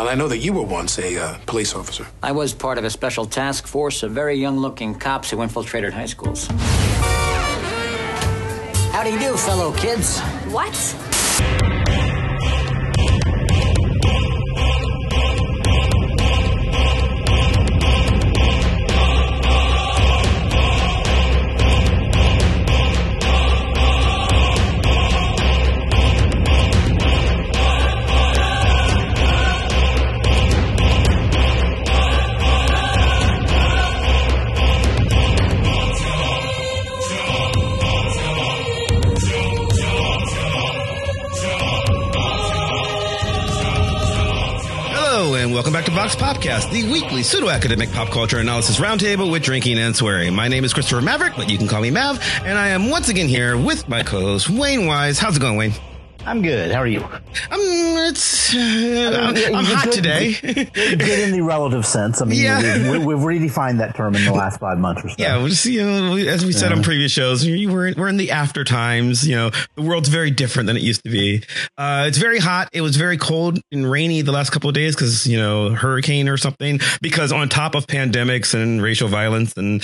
Well, I know that you were once a uh, police officer. I was part of a special task force of very young looking cops who infiltrated high schools. How do you do, fellow kids? What? Popcast, the weekly pseudo-academic pop culture analysis roundtable with drinking and swearing. My name is Christopher Maverick, but you can call me Mav, and I am once again here with my co-host Wayne Wise. How's it going, Wayne? I'm good. How are you? Um, it's uh, I'm, Yeah, I'm hot good. today. Good in the relative sense. I mean, Yeah. we've, we've redefined that term in the last five months or so. Yeah, we just, you know, as we said on previous shows, we- we're we're in the after times. You know, the world's very different than it used to be. Uh, it's very hot. It was very cold and rainy the last couple of days because you know hurricane or something. Because on top of pandemics and racial violence and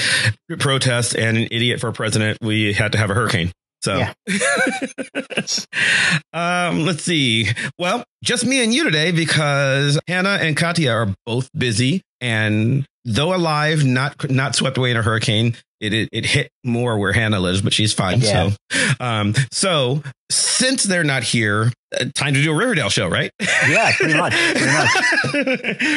protests and an idiot for a president, we had to have a hurricane. So, Yeah. um, let's see. Well, just me and you today because Hannah and Katya are both busy, and though alive, not not swept away in a hurricane, it it, it hit more where Hannah lives, but she's fine. Yeah. So, um, so since they're not here, uh, time to do a Riverdale show, right? Yeah, pretty much. Pretty much.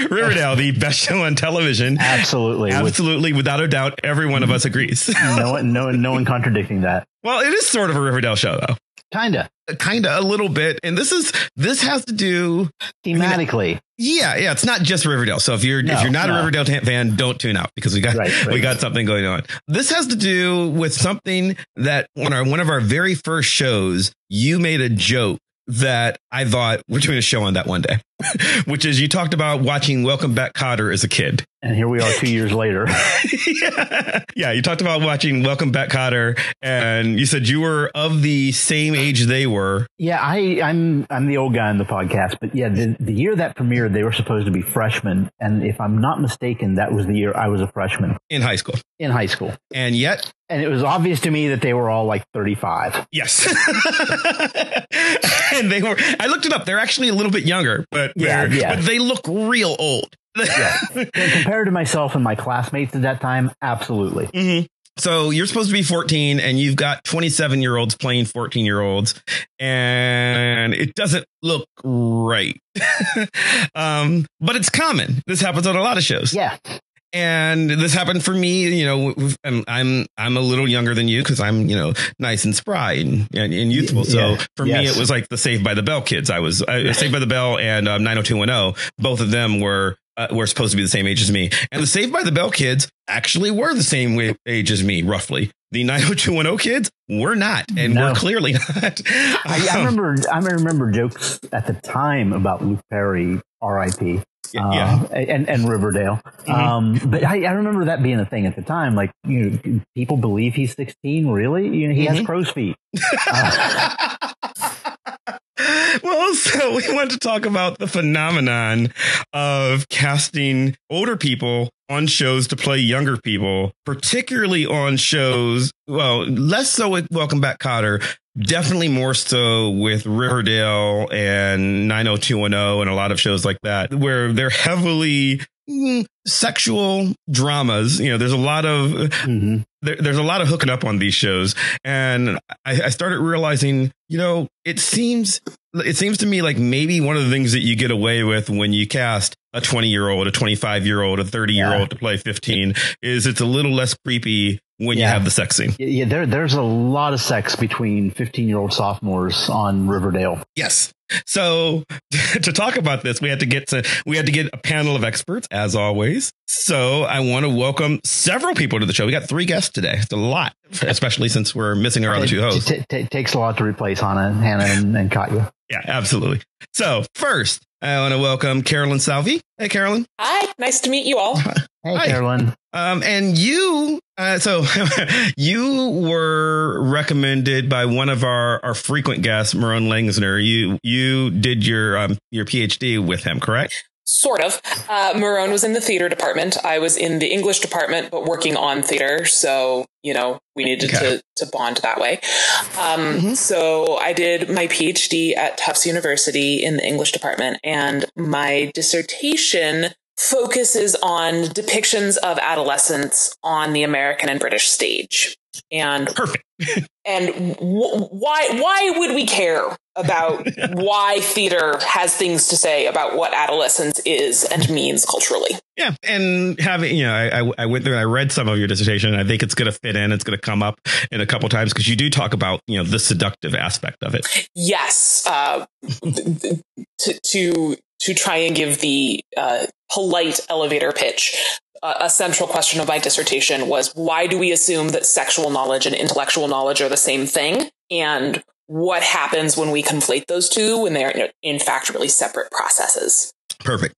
Riverdale, the best show on television. Absolutely. With Absolutely, without a doubt, every one of us agrees. no one, no, one- no one contradicting that. Well, it is sort of a Riverdale show, though. Kinda. Uh, kind of a little bit and this is this has to do Thematically. yeah yeah it's not just riverdale so if you're if you're not a riverdale fan don't tune out because we got Right, right. we got something going on this has to do with something that on our one of our very first shows you made a joke that I thought we're doing a show on that one day, which is you talked about watching Welcome Back Kotter as a kid. And here we are two years later. yeah. yeah, you talked about watching Welcome Back Kotter, and you said you were of the same age they were. Yeah, I, I'm I'm the old guy in the podcast, but yeah, the, the year that premiered, they were supposed to be freshmen, and if I'm not mistaken, that was the year I was a freshman in high school. in high school, And yet, and it was obvious to me that they were all like 35. yes. and they were, I looked it up. They're actually a little bit younger, but, Yeah, they're- yeah. but they look real old. And compared to myself and my classmates at that time, absolutely. Mhm. So you're supposed to be 14 and you've got 27 year olds playing 14 year olds and it doesn't look right. um, but it's common. This happens on a lot of shows. Yeah, And this happened for me, you know, I'm, I'm, I'm a little younger than you because I'm, you know, nice and spry and, and, and youthful. So Yeah. for me, it was like the Saved by the Bell kids. I was uh, Saved by the Bell and um, 90210. Both of them were, uh, were supposed to be the same age as me. And the Saved by the Bell kids actually were the same age as me, roughly. The 90210 kids we're not, and No. we're clearly not. I, I Um, remember. I remember jokes at the time about Luke Perry, R.I.P. Uh, yeah. and and Riverdale. Mhm. Um, but I, I remember that being a thing at the time. Like, you know, people believe he's 16. Really? You know, he has Mhm. crow's feet. Uh, well, so we want to talk about the phenomenon of casting older people on shows to play younger people, particularly on shows, well, less so with Welcome Back Kotter, definitely more so with Riverdale and 90210 and a lot of shows like that, where they're heavily mm, sexual dramas. You know, there's a lot of mhm. there, there's a lot of hooking up on these shows and I, I started realizing you know it seems it seems to me like maybe one of the things that you get away with when you cast a 20 year old a 25 year old a 30 year old to play 15 is it's a little less creepy when you have the sex scene Yeah, yeah, there, there's a lot of sex between 15 year old sophomores on Riverdale. yes so to talk about this we had to get to we had to get a panel of experts as always so i want to welcome several people to the show we got three guests today it's a lot especially since we're missing our other two It hosts t- t- takes a lot to replace Hannah, Hannah and, and Katya. Yeah, absolutely. So first, I want to welcome Carolyn Salvi. Hey, Carolyn. Hi, nice to meet you all. Hey, Hi. Carolyn. Um, and you, uh, so you were recommended by one of our, our frequent guests, Meron Langsner. You, you did your, um, your PhD with him, correct? Sort of. Uh, Meron was in the theater department. I was in the English department, but working on theater. So, you know, we needed okay. to, to bond that way. Um, mm-hmm. So I did my PhD at Tufts University in the English department, and my dissertation focuses on depictions of adolescence on the American and British stage. And perfect. and w- why why would we care about why theater has things to say about what adolescence is and means culturally? Yeah, and having you know, I I went through, and I read some of your dissertation. and I think it's going to fit in. It's going to come up in a couple times because you do talk about you know the seductive aspect of it. Yes, uh, to to to try and give the uh, polite elevator pitch a central question of my dissertation was why do we assume that sexual knowledge and intellectual knowledge are the same thing? And what happens when we conflate those two when they're in fact really separate processes? Perfect.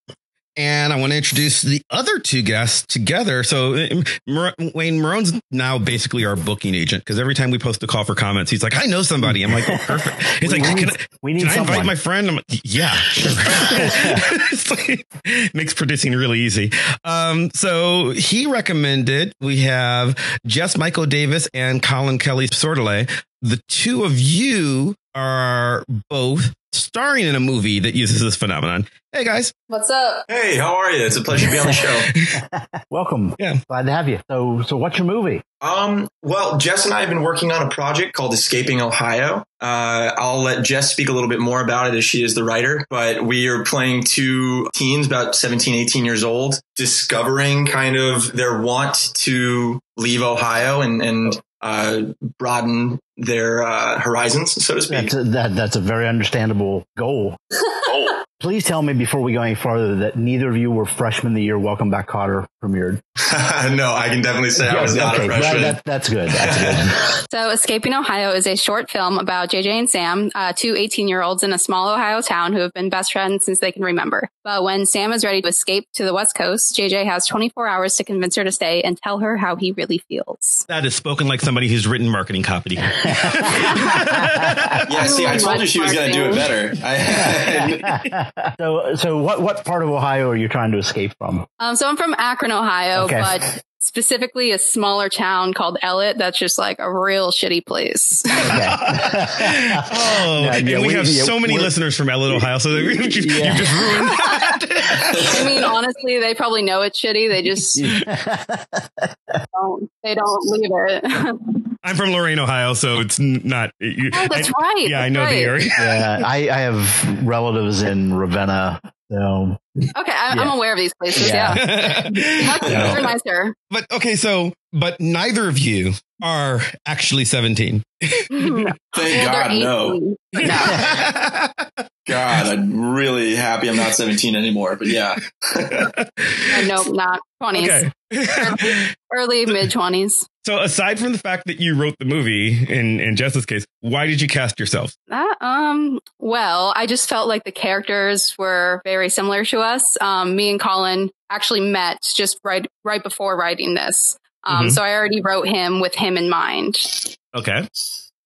And I want to introduce the other two guests together. So Mar- Wayne Meron's now basically our booking agent because every time we post a call for comments, he's like, "I know somebody." I'm like, "Oh, perfect." He's like, "Can, I, we need can I invite my friend?" I'm like, "Yeah, sure." like, makes producing really easy. Um, so he recommended we have Jess Michael Davis and Colin Kelly Sordeley. The two of you are both starring in a movie that uses this phenomenon. Hey guys. What's up? Hey, how are you? It's a pleasure to be on the show. Welcome. Yeah. Glad to have you. So so what's your movie? Um, well, Jess and I have been working on a project called Escaping Ohio. Uh, I'll let Jess speak a little bit more about it as she is the writer, but we are playing two teens about 17, 18 years old, discovering kind of their want to leave Ohio and, and uh, broaden their uh, horizons, so to speak. That's a, that, that's a very understandable goal. Please tell me before we go any farther that neither of you were freshmen the year Welcome Back Kotter premiered. no, I can definitely say I was not okay, a freshman. That, that's good. That's good. so, Escaping Ohio is a short film about JJ and Sam, uh, two 18 year olds in a small Ohio town who have been best friends since they can remember. But when Sam is ready to escape to the West Coast, JJ has 24 hours to convince her to stay and tell her how he really feels. That is spoken like somebody who's written marketing copy. yeah, see, I told you she was going to do it better. I, so, so what what part of Ohio are you trying to escape from? Um, so I'm from Akron, Ohio, okay. but specifically a smaller town called Ellet. That's just like a real shitty place. oh, yeah, and we, we have yeah, so many listeners from Ellet, Ohio, so you, yeah. you just ruined that. I mean, honestly, they probably know it's shitty. They just don't. They don't leave it. I'm from Lorain, Ohio, so it's not. You, oh, that's I, right. Yeah, that's I know right. the area. yeah, I, I have relatives in Ravenna, so okay, I, am aware of these places. Yeah, yeah. much yeah. nicer. But okay, so but neither of you are actually 17. Thank God, no. God, I'm really happy I'm not 17 anymore. But yeah, uh, nope, not 20s. Okay. early, early mid 20s. So aside from the fact that you wrote the movie in in Jess's case, why did you cast yourself? Uh, um, well, I just felt like the characters were very similar to us. Um, me and Colin actually met just right right before writing this. Um, mm-hmm. so I already wrote him with him in mind. Okay.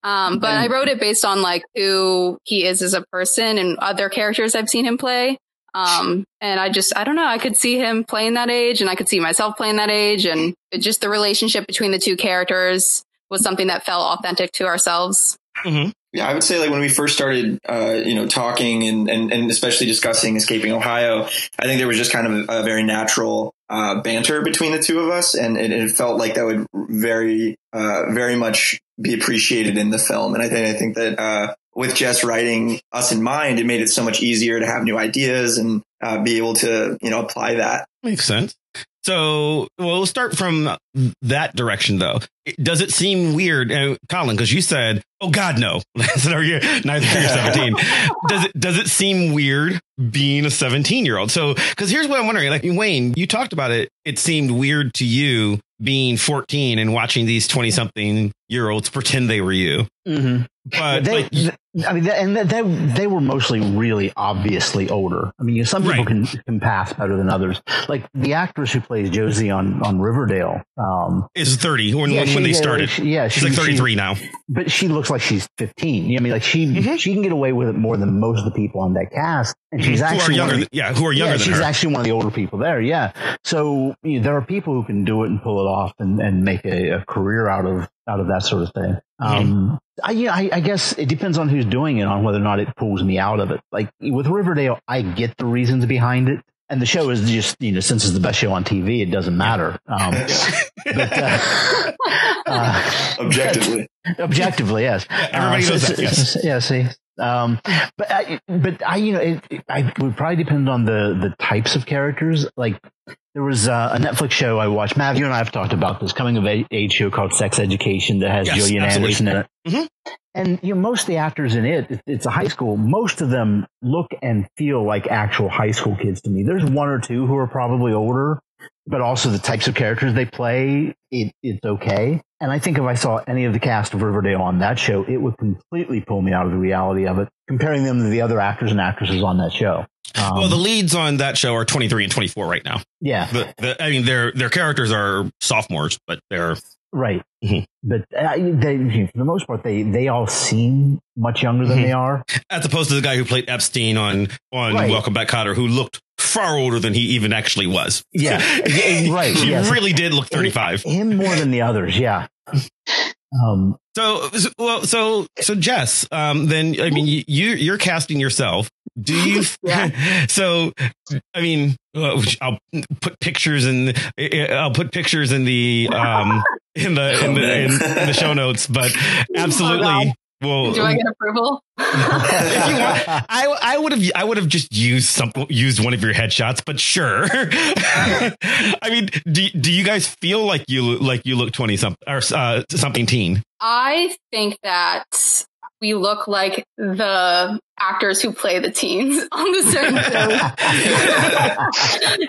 Um, but I wrote it based on like who he is as a person and other characters I've seen him play. Um, and I just, I don't know, I could see him playing that age and I could see myself playing that age. And just the relationship between the two characters was something that felt authentic to ourselves. Mm-hmm. Yeah, I would say like when we first started, uh, you know, talking and, and, and especially discussing escaping Ohio, I think there was just kind of a, a very natural uh, banter between the two of us, and it, it felt like that would very, uh, very much be appreciated in the film. And I think I think that uh, with Jess writing us in mind, it made it so much easier to have new ideas and uh, be able to, you know, apply that. Makes sense. So, well, we'll start from that direction, though. Does it seem weird, uh, Colin? Because you said, "Oh God, no, neither you're seventeen." does it does it seem weird being a seventeen year old? So, because here's what I'm wondering: like Wayne, you talked about it. It seemed weird to you being 14 and watching these 20 something year olds pretend they were you. Mm-hmm. But they, like, I mean, and they, they were mostly really obviously older. I mean, you know, some people Right. can can pass better than others. Like the actress who plays Josie on on Riverdale. Um, is 30 when, yeah, when, she- when they started. she- yeah, She's like 33 now. but she looks like she's 15. You know, I mean, like she Mm-hmm. she can get away with it more than most of the people on that cast, and she's who are actually younger the- yeah, who are younger yeah, than she's her. actually one of the older people there. Yeah, so you know, there are people who can do it and pull it off and, and make a, a career out of out of that sort of thing. Um, I, yeah, I, I guess it depends on who's doing it, on whether or not it pulls me out of it. Like with Riverdale, I get the reasons behind it. And the show is just, you know, since it's the best show on TV, it doesn't matter. Um, but, uh, uh, Objectively. objectively, yes. everybody Uh, knows so- that, yes. Yeah, see. Um, but I, but I, you know, it, it, I would probably depend on the the types of characters. Like there was uh, a Netflix show I watched. Mav, you and I have talked about this coming of age show called Sex Education that has Yes, Gillian absolutely. Anderson in it. Mhm. And you know, most of the actors in it, it- it's a high school. Most of them look and feel like actual high school kids to me. There's one or two who are probably older, but also the types of characters they play, it, it's okay. And I think if I saw any of the cast of Riverdale on that show, it would completely pull me out of the reality of it, comparing them to the other actors and actresses on that show. Um, well, the leads on that show are 23 and 24 right now. yeah, The, the, I mean, their their characters are sophomores, but they're right. Mhm. But uh, they, for the most part, they they all seem much younger than Mhm. they are. as opposed to the guy who played Epstein on on Right. Welcome Back, Kotter, who looked far older than he even actually was. Yeah, yeah, right. he yes. really did look 35. Him more than the others. Yeah. Um, So, so- well, so, so Jess, um, then, I mean, you, you're casting yourself. Do you, Yeah. so, I mean, uh, I'll put pictures in, I'll put pictures in the, um, in the, in the, in, in the show notes, but absolutely. Well, Do I get approval? if you want, I I would have I would have just used some used one of your headshots, but sure. I mean, do do you guys feel like you like you look twenty something or uh, something teen? I think that we look like the actors who play the teens on the certain shows.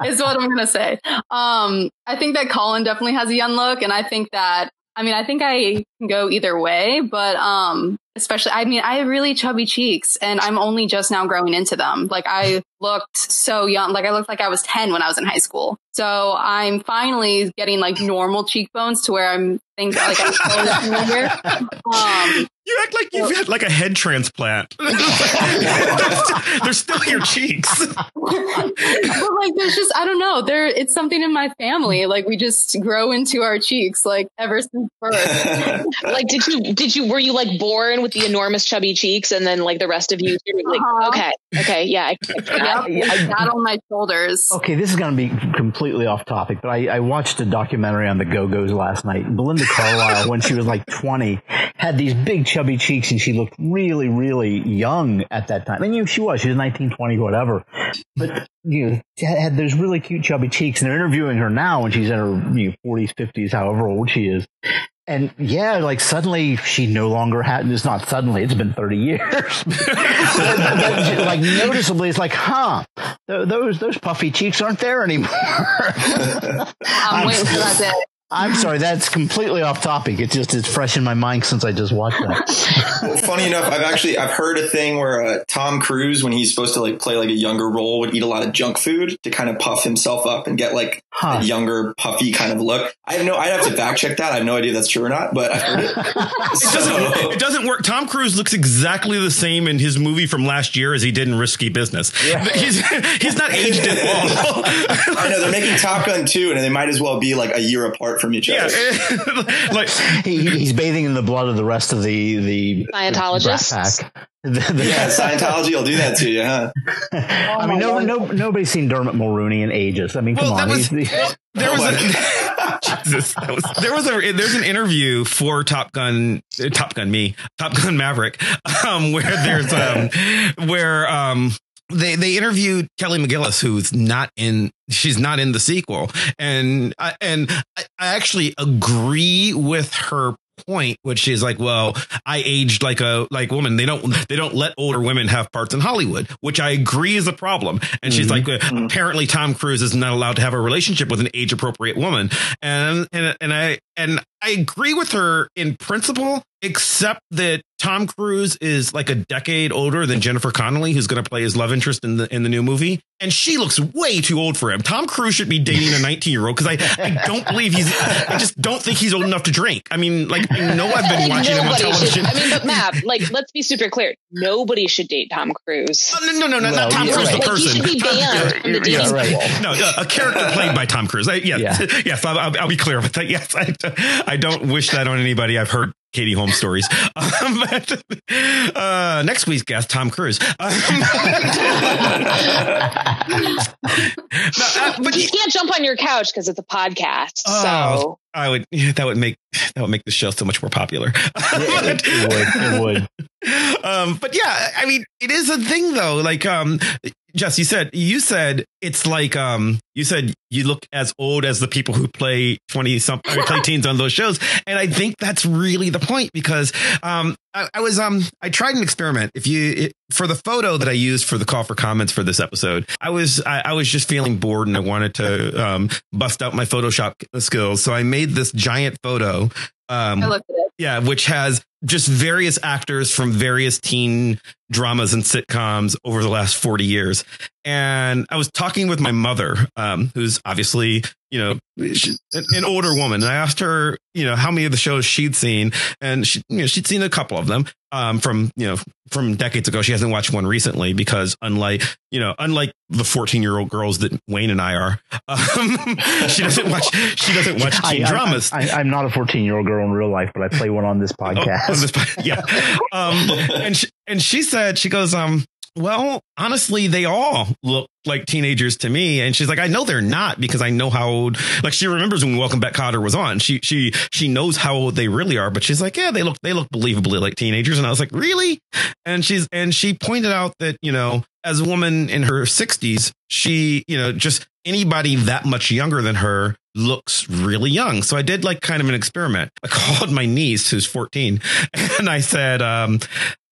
is what I'm gonna say. Um, I think that Colin definitely has a young look, and I think that I mean I think I can go either way, but um, especially I mean I have really chubby cheeks, and I'm only just now growing into them. Like I looked so young, like I looked like I was 10 when I was in high school. So I'm finally getting like normal cheekbones to where I'm think like I'm. Um, You act like you've had like a head transplant. They're still your cheeks. but like there's just I don't know there it's something in my family like we just grow into our cheeks like ever since birth. like did you did you were you like born with the enormous chubby cheeks and then like the rest of you like Uh-huh. okay okay yeah I, I, Yep, I- that on my shoulders. Okay, this is going to be completely off topic, but I, I watched a documentary on the Go Go's last night. Belinda Carlisle, when she was like 20, had these big chubby cheeks and she looked really, really young at that time. And you she was, she was 19, 20, whatever. But, you know, had, those really cute chubby cheeks. And they're interviewing her now when she's in her you know, 40s, 50s, however old she is. And yeah, like suddenly she no longer had, it's not suddenly, it's been 30 years. like noticeably, it's like, huh, th- those, those puffy cheeks aren't there anymore. I'm waiting for that. I'm sorry, that's completely off topic. It's just, it's fresh in my mind since I just watched that. Well, funny enough, I've actually I've heard a thing where uh, Tom Cruise, when he's supposed to like play like a younger role, would eat a lot of junk food to kind of puff himself up and get like Huh. a younger, puffy kind of look. I have no, I'd have to fact check that. I have no idea if that's true or not, but I've heard it. It doesn't, it doesn't work. Tom Cruise looks exactly the same in his movie from last year as he did in Risky Business. Yeah. He's he's not aged at all. I know they're making Top Gun 2 and they might as well be like a year apart from each yeah, other. like he, he's bathing in the blood of the rest of the, the Scientologists? Brat Pack. The- the- Yeah, Scientology will do that to you, huh? I mean, no, no, nobody's seen Dermot Mulroney in ages. I mean, come Well, that on. was- he's the- there was Oh a Jesus, that was, there was a there's an interview for Top Gun uh, Top Gun me Top Gun Maverick um where there's um where um they they interviewed Kelly McGillis who's not in she's not in the sequel. And I, and I, actually agree with her point which is like well i aged like a like woman. They don't they don't let older women have parts in hollywood which i agree is a problem. And she's like uh, apparently tom cruise is not allowed to have a relationship with an age appropriate woman. And and and i and I agree with her in principle, except that Tom Cruise is like a decade older than Jennifer Connelly, who's going to play his love interest in the in the new movie, and she looks way too old for him. Tom Cruise should be dating a 19 year old because I, I don't believe he's I just don't think he's old enough to drink. I mean, like I know I've been watching him on Nobody television. should. I mean, but Matt, like, let's be super clear. Nobody should date Tom Cruise. Oh, no, no, no, no, Well, not Tom Cruise, right. the Like, he person. should be banned from the Yeah, right. No, uh, a character played by Tom Cruise. I, yes, Yeah. yes, I'll, I'll, I'll be clear with that. Yes, I, I don't wish that on anybody. I've heard Katie Holmes stories. Um, but, uh, next week's guest, Tom Cruise. Um, no, uh, but But you can't jump on your couch because it's a podcast. Oh. So I would that would make that would make the show so much more popular. it, it would. It would. um, but yeah, I mean, it is a thing though. Like, um, Jess, you said you said it's like um, you said you look as old as the people who play twenty something play teens on those shows, and I think that's really the point because um, I, I was um, I tried an experiment. If you it, for the photo that I used for the call for comments for this episode, I was I, I was just feeling bored and I wanted to um, bust out my Photoshop skills, so I made this giant photo. Um, I looked at it. yeah, which has just various actors from various teen dramas and sitcoms over the last 40 years. And I was talking with my mother, um, who's obviously, you know, an, an older woman. And I asked her, you know, how many of the shows she'd seen. And she, you know, she'd seen a couple of them um, from, you know, from decades ago. She hasn't watched one recently because unlike, you know, unlike the 14 year old girls that Wayne and I are, um, she doesn't watch, she doesn't watch teen I, dramas. I, I'm not a 14 year old girl in real life, but I play one on this Oh, this yeah. Um, and she, and she said, she goes, um, well, honestly, they all look like teenagers to me. And she's like, I know they're not because I know how old, like she remembers when Welcome Back Kotter was on. She, she, she knows how old they really are, but she's like, yeah, they look, they look believably like teenagers. And I was like, really? And she's, and she pointed out that, you know, as a woman in her sixties, she, you know, just anybody that much younger than her looks really young. So I did like kind of an experiment. I called my niece who's 14 and I said, um,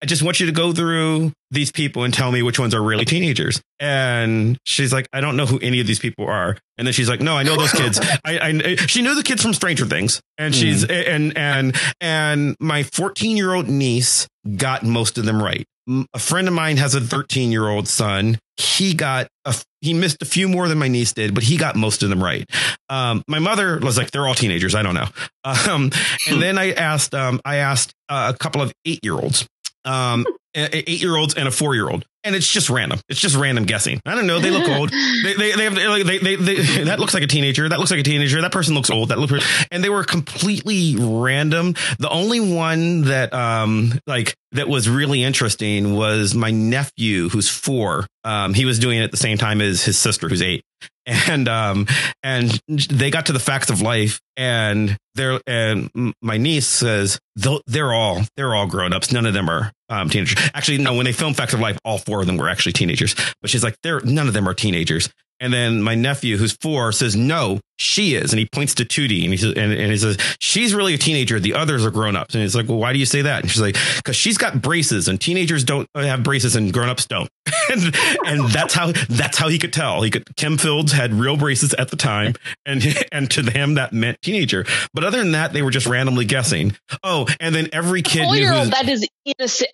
I just want you to go through these people and tell me which ones are really teenagers. And she's like, I don't know who any of these people are. And then she's like, No, I know those kids. I, I she knew the kids from Stranger Things, and she's and and and my 14 year old niece got most of them right. A friend of mine has a 13 year old son. He got a, he missed a few more than my niece did, but he got most of them right. Um, my mother was like, they're all teenagers. I don't know. Um, and then I asked, um, I asked uh, a couple of eight year olds, um, eight year olds and a four year old. And it's just random. It's just random guessing. I don't know. They look old. They, they, they have, they, they, they, they, that looks like a teenager. That looks like a teenager. That person looks old. That looks, and they were completely random. The only one that, um, like, that was really interesting was my nephew, who's four. Um, he was doing it at the same time as his sister, who's eight. And, um, and they got to the facts of life and they're, and my niece says, "They'll- they're all, they're all grown ups. None of them are, um, teenagers. Actually, no, when they filmed Facts of Life, all four of them were actually teenagers, but she's like, they're, none of them are teenagers. And then my nephew, who's four, says, no, she is. And he points to Tootie and he says, and, and he says, she's really a teenager. The others are grown ups. And he's like, well, why do you say that? And she's like, because she's got braces and teenagers don't have braces and grown ups don't. and, and that's how, that's how he could tell. He could, Kim Fields had real braces at the time. And, and to him, that meant teenager. But other than that, they were just randomly guessing. Oh, and then every kid four year old, that is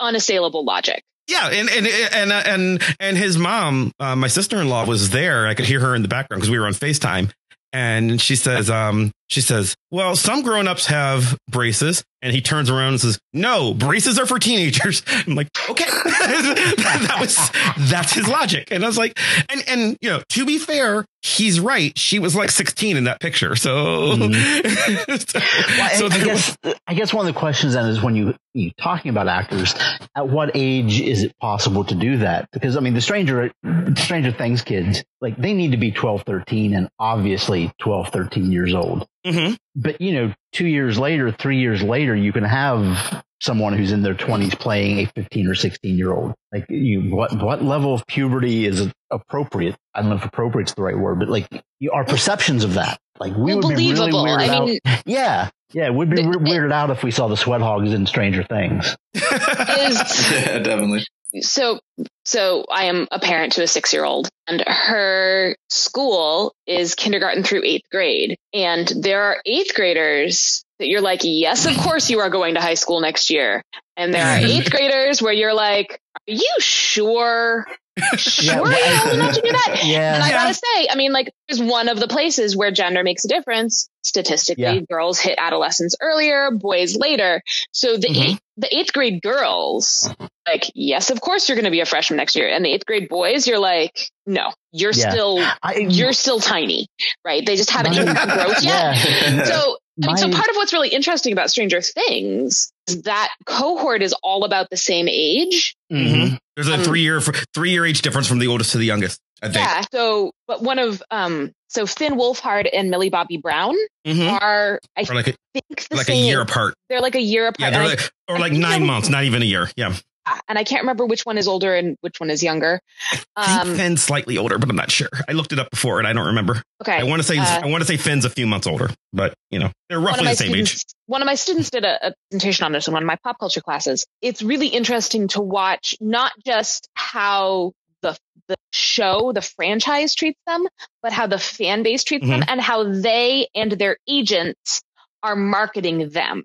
unassailable logic. Yeah, and and and and and his mom, uh, my sister in law, was there. I could hear her in the background because we were on Facetime, and she says, um, she says, "Well, some grown ups have braces." And he turns around and says, "No, braces are for teenagers." I'm like, "Okay, that, was that's his logic." And I was like, "And and you know, to be fair, he's right. She was like 16 in that picture, so Well, I, so I guess I guess one of the questions then is when you you talking about actors, at what age is it possible to do that? Because I mean, the Stranger Stranger Things kids, like they need to be 12, 13 and obviously 12, 13 years old. Mhm. But you know, two years later, three years later, you can have someone who's in their twenties playing a 15 or 16 year old. Like you, what, what level of puberty is appropriate? I don't know if appropriate's the right word, but like you, our perceptions of that, like we would be really believable. weirded I out. mean- yeah. Yeah, it would be The- we- weirded out if we saw the sweat hogs in Stranger Things. Is yeah, definitely. So so I am a parent to a six year old, and her school is kindergarten through eighth grade, and there are eighth graders that you're like, yes, of course you are going to high school next year. And there are eighth graders where you're like, are you sure? Sure, well, you're old enough to do that. Yeah. And I Yeah. gotta say, I mean, like, there's one of the places where gender makes a difference. Statistically, Yeah. girls hit adolescence earlier, boys later. So the Mhm. eighth, the eighth grade girls, like, yes, of course you're going to be a freshman next year. And the eighth grade boys, you're like, no, you're Yeah. still, I, you're still tiny, right? They just haven't even growth yet. yeah. So, I mean, so part of what's really interesting about Stranger Things is that cohort is all about the same age. Mhm. There's a Um, three year three year age difference from the oldest to the youngest. I think. Yeah. So, but one of, um, so Finn Wolfhard and Millie Bobby Brown Mhm. are, I like a, think, the like a year apart. They're like a year Yeah, apart. they're like, or like think nine months, not even a year. Yeah, I, and I can't remember which one is older and which one is younger. I Um, think Finn's slightly older, but I'm not sure. I looked it up before and I don't remember. okay. I want to say uh, I want to say Finn's a few months older, but you know they're roughly the same age. one of my students did a, a presentation on this in one of my pop culture classes. It's really interesting to watch not just how the the show, the franchise treats them, but how the fan base treats them Mm-hmm. and how they and their agents are marketing them.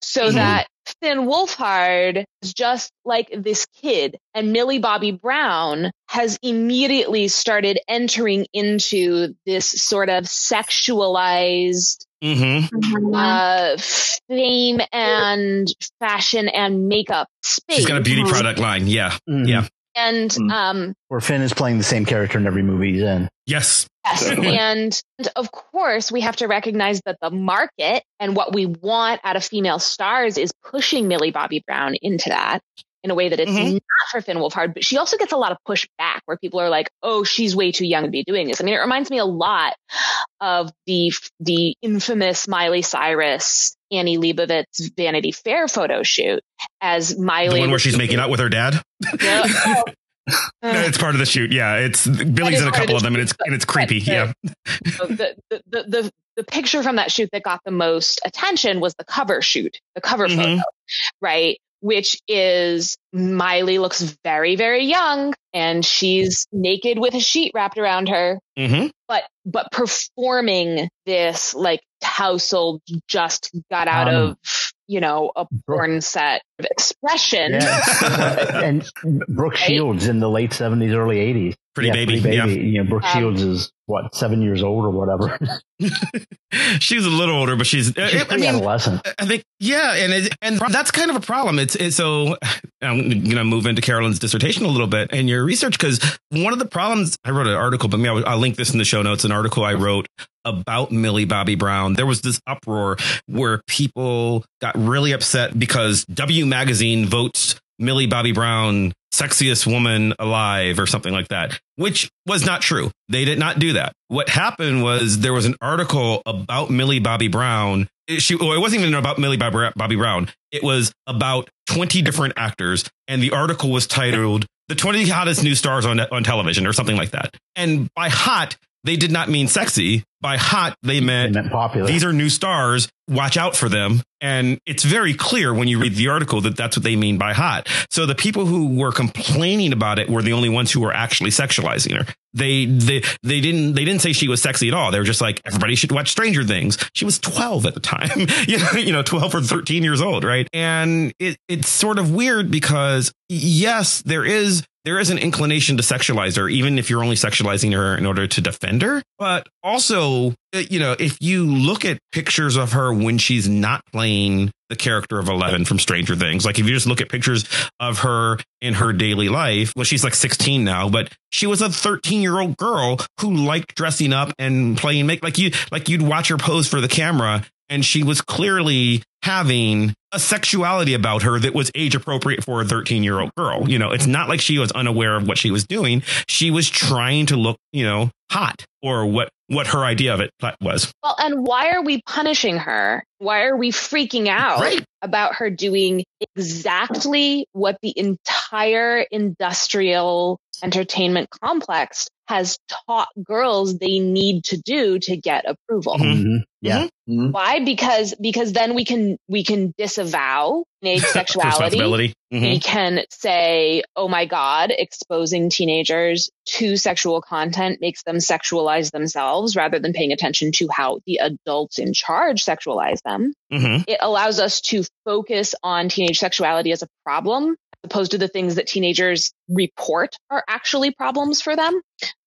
So Mhm. that Finn Wolfhard is just like this kid and Millie Bobby Brown has immediately started entering into this sort of sexualized Mm-hmm. uh, fame and fashion and makeup space. She's got a beauty product line. Yeah. Mhm. Yeah. And um, Where Finn is playing the same character in every movie he's in. Yes. yes, and, and of course we have to recognize that the market and what we want out of female stars is pushing Millie Bobby Brown into that in a way that it's Mhm. not for Finn Wolfhard. But she also gets a lot of pushback where people are like, "Oh, she's way too young to be doing this." I mean, it reminds me a lot of the the infamous Miley Cyrus. Annie Leibovitz Vanity Fair photo shoot as Miley. The one where she's making out with her dad. Yeah. No, it's part of the shoot. Yeah, it's Billy's in a couple of them, and it's and it's creepy. Yeah. The, the, the, the, picture from that shoot that got the most attention was the cover shoot, the cover Mhm. photo, right? Which is Miley looks very, very young and she's naked with a sheet wrapped around her, Mm-hmm. but, but performing this like tousled, just got out Um, of, you know, a porn set expression. Yeah. and Brooke Right? Shields in the late 70s, early 80s. Pretty Yeah, baby. Pretty Yeah. You know, Brooke Um, Shields is what, seven years old or whatever. she's a little older, but she's. She's I, I mean, adolescent. I think yeah, and it, and that's kind of a problem. It's, it's so I'm gonna move into Carolyn's dissertation a little bit and your research because one of the problems I wrote an article, but maybe I'll, I'll link this in the show notes. An article I wrote about Millie Bobby Brown. There was this uproar where people got really upset because W Magazine votes Millie Bobby Brown sexiest woman alive or something like that, which was not true. They did not do that. What happened was there was an article about Millie Bobby Brown. It- She, well, it wasn't even about Millie Bobby Bobby Brown. It was about 20 different actors. And the article was titled The 20 Hottest New Stars on, on Television or something like that. And by hot, they did not mean sexy. By hot, they They meant meant popular. these are new stars. Watch out for them. And it's very clear when you read the article that that's what they mean by hot. So the people who were complaining about it were the only ones who were actually sexualizing her. They, they, they didn't, they didn't say she was sexy at all. They were just like, everybody should watch Stranger Things. She was 12 at the time, you know, you know, 12 or 13 years old. Right. And it, it's sort of weird because yes, there is, there is an inclination to sexualize her, even if you're only sexualizing her in order to defend her. But also, uh, you know, if you look at pictures of her when she's not playing the character of Eleven from Stranger Things, like if you just look at pictures of her in her daily life, well, she's like 16 now, but she was a 13 year old girl who liked dressing up and playing make like you, like you'd watch her pose for the camera and she was clearly having a sexuality about her that was age appropriate for a 13 year old girl. You know, it's not like she was unaware of what she was doing. She was trying to look, you know, hot or what, what her idea of it was. Well, and why are we punishing her? Why are we freaking out Right. about her doing exactly what the entire industrial entertainment complex has taught girls they need to do to get approval. Mhm. Mhm. Yeah. Mhm. Why? Because because then we can we can disavow teenage sexuality. Responsibility. Mhm. We can say, "Oh my God, exposing teenagers to sexual content makes them sexualize themselves rather than paying attention to how the adults in charge sexualize them." Mhm. It allows us to focus on teenage sexuality as a problem, as opposed to the things that teenagers report are actually problems for them.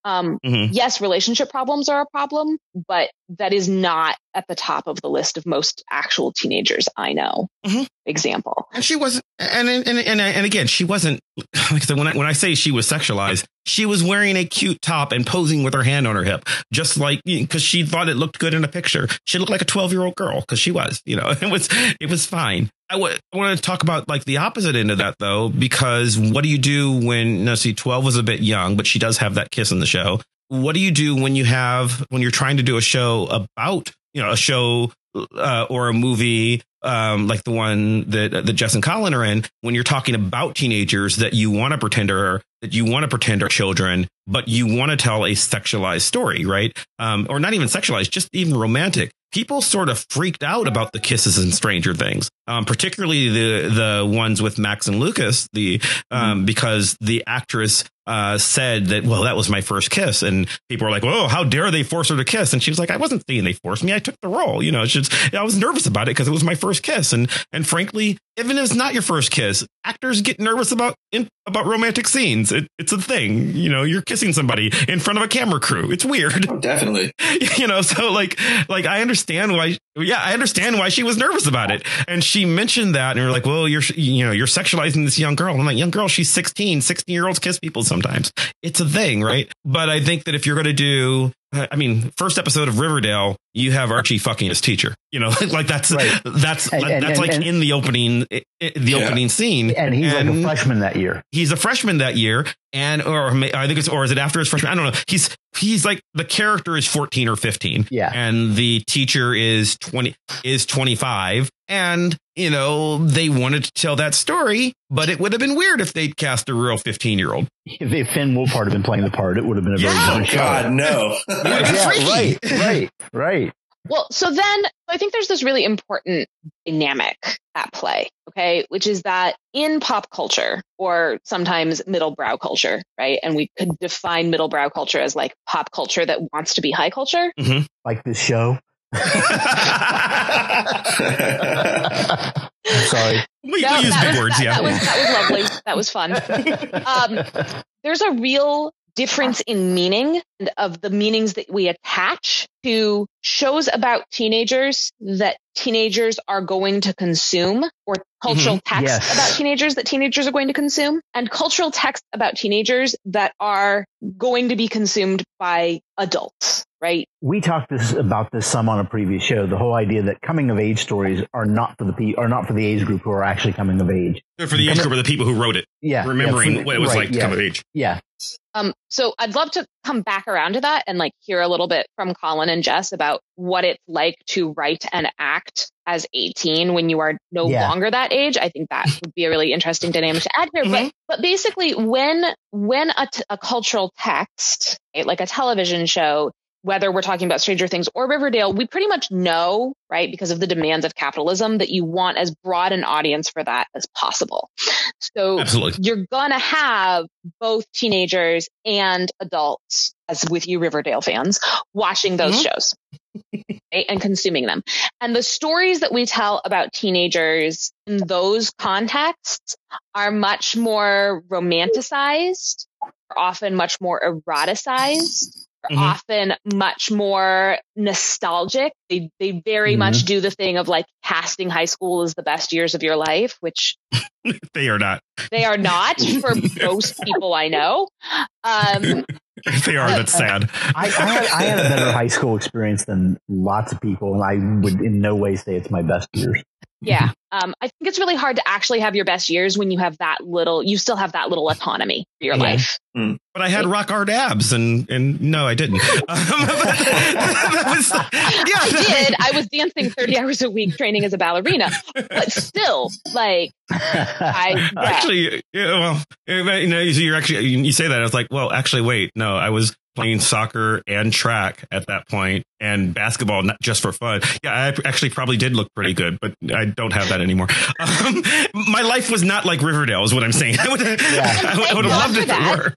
Um, Mhm. yes, relationship problems are a problem, but that is not at the top of the list of most actual teenagers I know. Mhm. Example. And she wasn't, and and and and again, she wasn't. Like I said, when I when I say she was sexualized, she was wearing a cute top and posing with her hand on her hip, just like because she thought it looked good in a picture. She looked like a twelve year old girl because she was, you know, it was it was fine. I want to talk about like the opposite end of that though, because what do you do when? No, see, twelve was a bit young, but she does have that kiss in the show. What do you do when you have when you're trying to do a show about you know a show uh, or a movie um, like the one that that Jess and Colin are in, when you're talking about teenagers that you want to pretend are that you want to pretend are children, but you want to tell a sexualized story, right? Um, or not even sexualized, just even romantic. People sort of freaked out about the kisses in Stranger Things, um, particularly the the ones with Max and Lucas, the um, because the actress uh, said that, well, that was my first kiss. And people were like, oh, how dare they force her to kiss? And she was like, I wasn't saying they forced me. I took the role. You know, just, I was nervous about it because it was my first kiss. And, and frankly, even if it's not your first kiss, actors get nervous about, in, about romantic scenes. It, it's a thing. You know, you're kissing somebody in front of a camera crew. It's weird. Oh, definitely. you know, so like, like I understand why, yeah, I understand why she was nervous about it. And she mentioned that and you're like, well, you're, you know, you're sexualizing this young girl. I'm like, young girl, she's 16, 16 year olds kiss people sometimes. It's a thing, right? But I think that if you're going to do, I mean, first episode of Riverdale, you have Archie fucking his teacher. You know, like that's Right. that's And- that's and- like and- in the opening, the Yeah. opening scene. And he's like a freshman that year. He's a freshman that year, and or I think it's or is it after his freshman? I don't know. He's he's like the character is fourteen or fifteen, Yeah. and the teacher is twenty is twenty five, and you know they wanted to tell that story, but it would have been weird if they'd cast a real fifteen year old. If, if Finn Wolfhard had been playing the part, it would have been a very Yeah. Oh different show. God, no. Yeah, Freaky. right, right, right. Well, so then I think there's this really important dynamic at play, okay, which is that in pop culture or sometimes middle-brow culture, right? And we could define middle-brow culture as like pop culture that wants to be high culture. Mm-hmm. Like this show. Sorry. we, we use big was, words, that, yeah. that was that was lovely. That was fun. Um, there's a real difference in meaning and of the meanings that we attach to shows about teenagers that teenagers are going to consume or cultural texts Yes. about teenagers that teenagers are going to consume and cultural texts about teenagers that are going to be consumed by adults, right? We talked this about this some on a previous show. The whole idea that coming of age stories are not for the pe- are not for the age group who are actually coming of age. For the age group of the people who wrote it, Yeah, remembering yeah, for- what it was right, like to yeah, come of age. Yeah, Um, so I'd love to come back around to that and like hear a little bit from Colin and Jess about what it's like to write and act as 18 when you are no Yeah. longer that age. I think that would be a really interesting dynamic to add here. But, but basically when, when a, t- a cultural text, right, like a television show, whether we're talking about Stranger Things or Riverdale, we pretty much know, right, because of the demands of capitalism, that you want as broad an audience for that as possible. So Absolutely. you're gonna have both teenagers and adults, as with you Riverdale fans, watching those mm-hmm. shows right, and consuming them. And the stories that we tell about teenagers in those contexts are much more romanticized, are often much more eroticized. Are Mhm. Often much more nostalgic. They they very Mhm. much do the thing of like casting high school as the best years of your life, which They are not. they are not for most people I know. Um, If they are, that's sad. I, I, had, I had a better high school experience than lots of people, and I would in no way say it's my best years. yeah. Um, I think it's really hard to actually have your best years when you have that little, you still have that little autonomy for your Yeah. life. But I had rock hard abs, and and no, I didn't. Um, was, yeah. I did. I was dancing 30 hours a week training as a ballerina, but still, like, I yeah. actually, yeah, well, you know, you're actually, you say that. I was like, well, actually, wait, no, I was playing soccer and track at that point and basketball not just for fun yeah i actually probably did look pretty good but i don't have that anymore um, my life was not like riverdale is what i'm saying i would, yeah. I, would have loved it if it were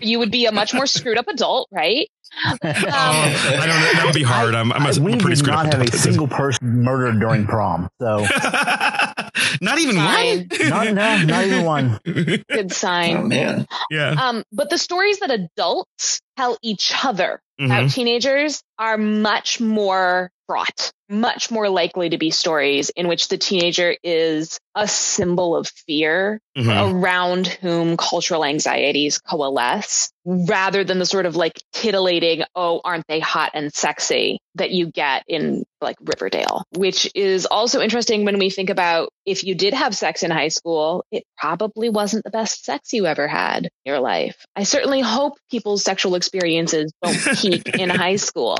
you would be a much more screwed up adult right um, I don't know. That would be hard. I'm, I'm a, we pretty did not have a single person murdered during prom. So not even Fine. one. not, no, not even one. good sign Oh man. Yeah. Um, but the stories that adults tell each other Mhm. about teenagers are much more fraught, much more likely to be stories in which the teenager is a symbol of fear Mhm. around whom cultural anxieties coalesce rather than the sort of like titillating, oh, aren't they hot and sexy that you get in like Riverdale, which is also interesting when we think about if you did have sex in high school, it probably wasn't the best sex you ever had in your life. I certainly hope people's sexual experiences don't peak in high school.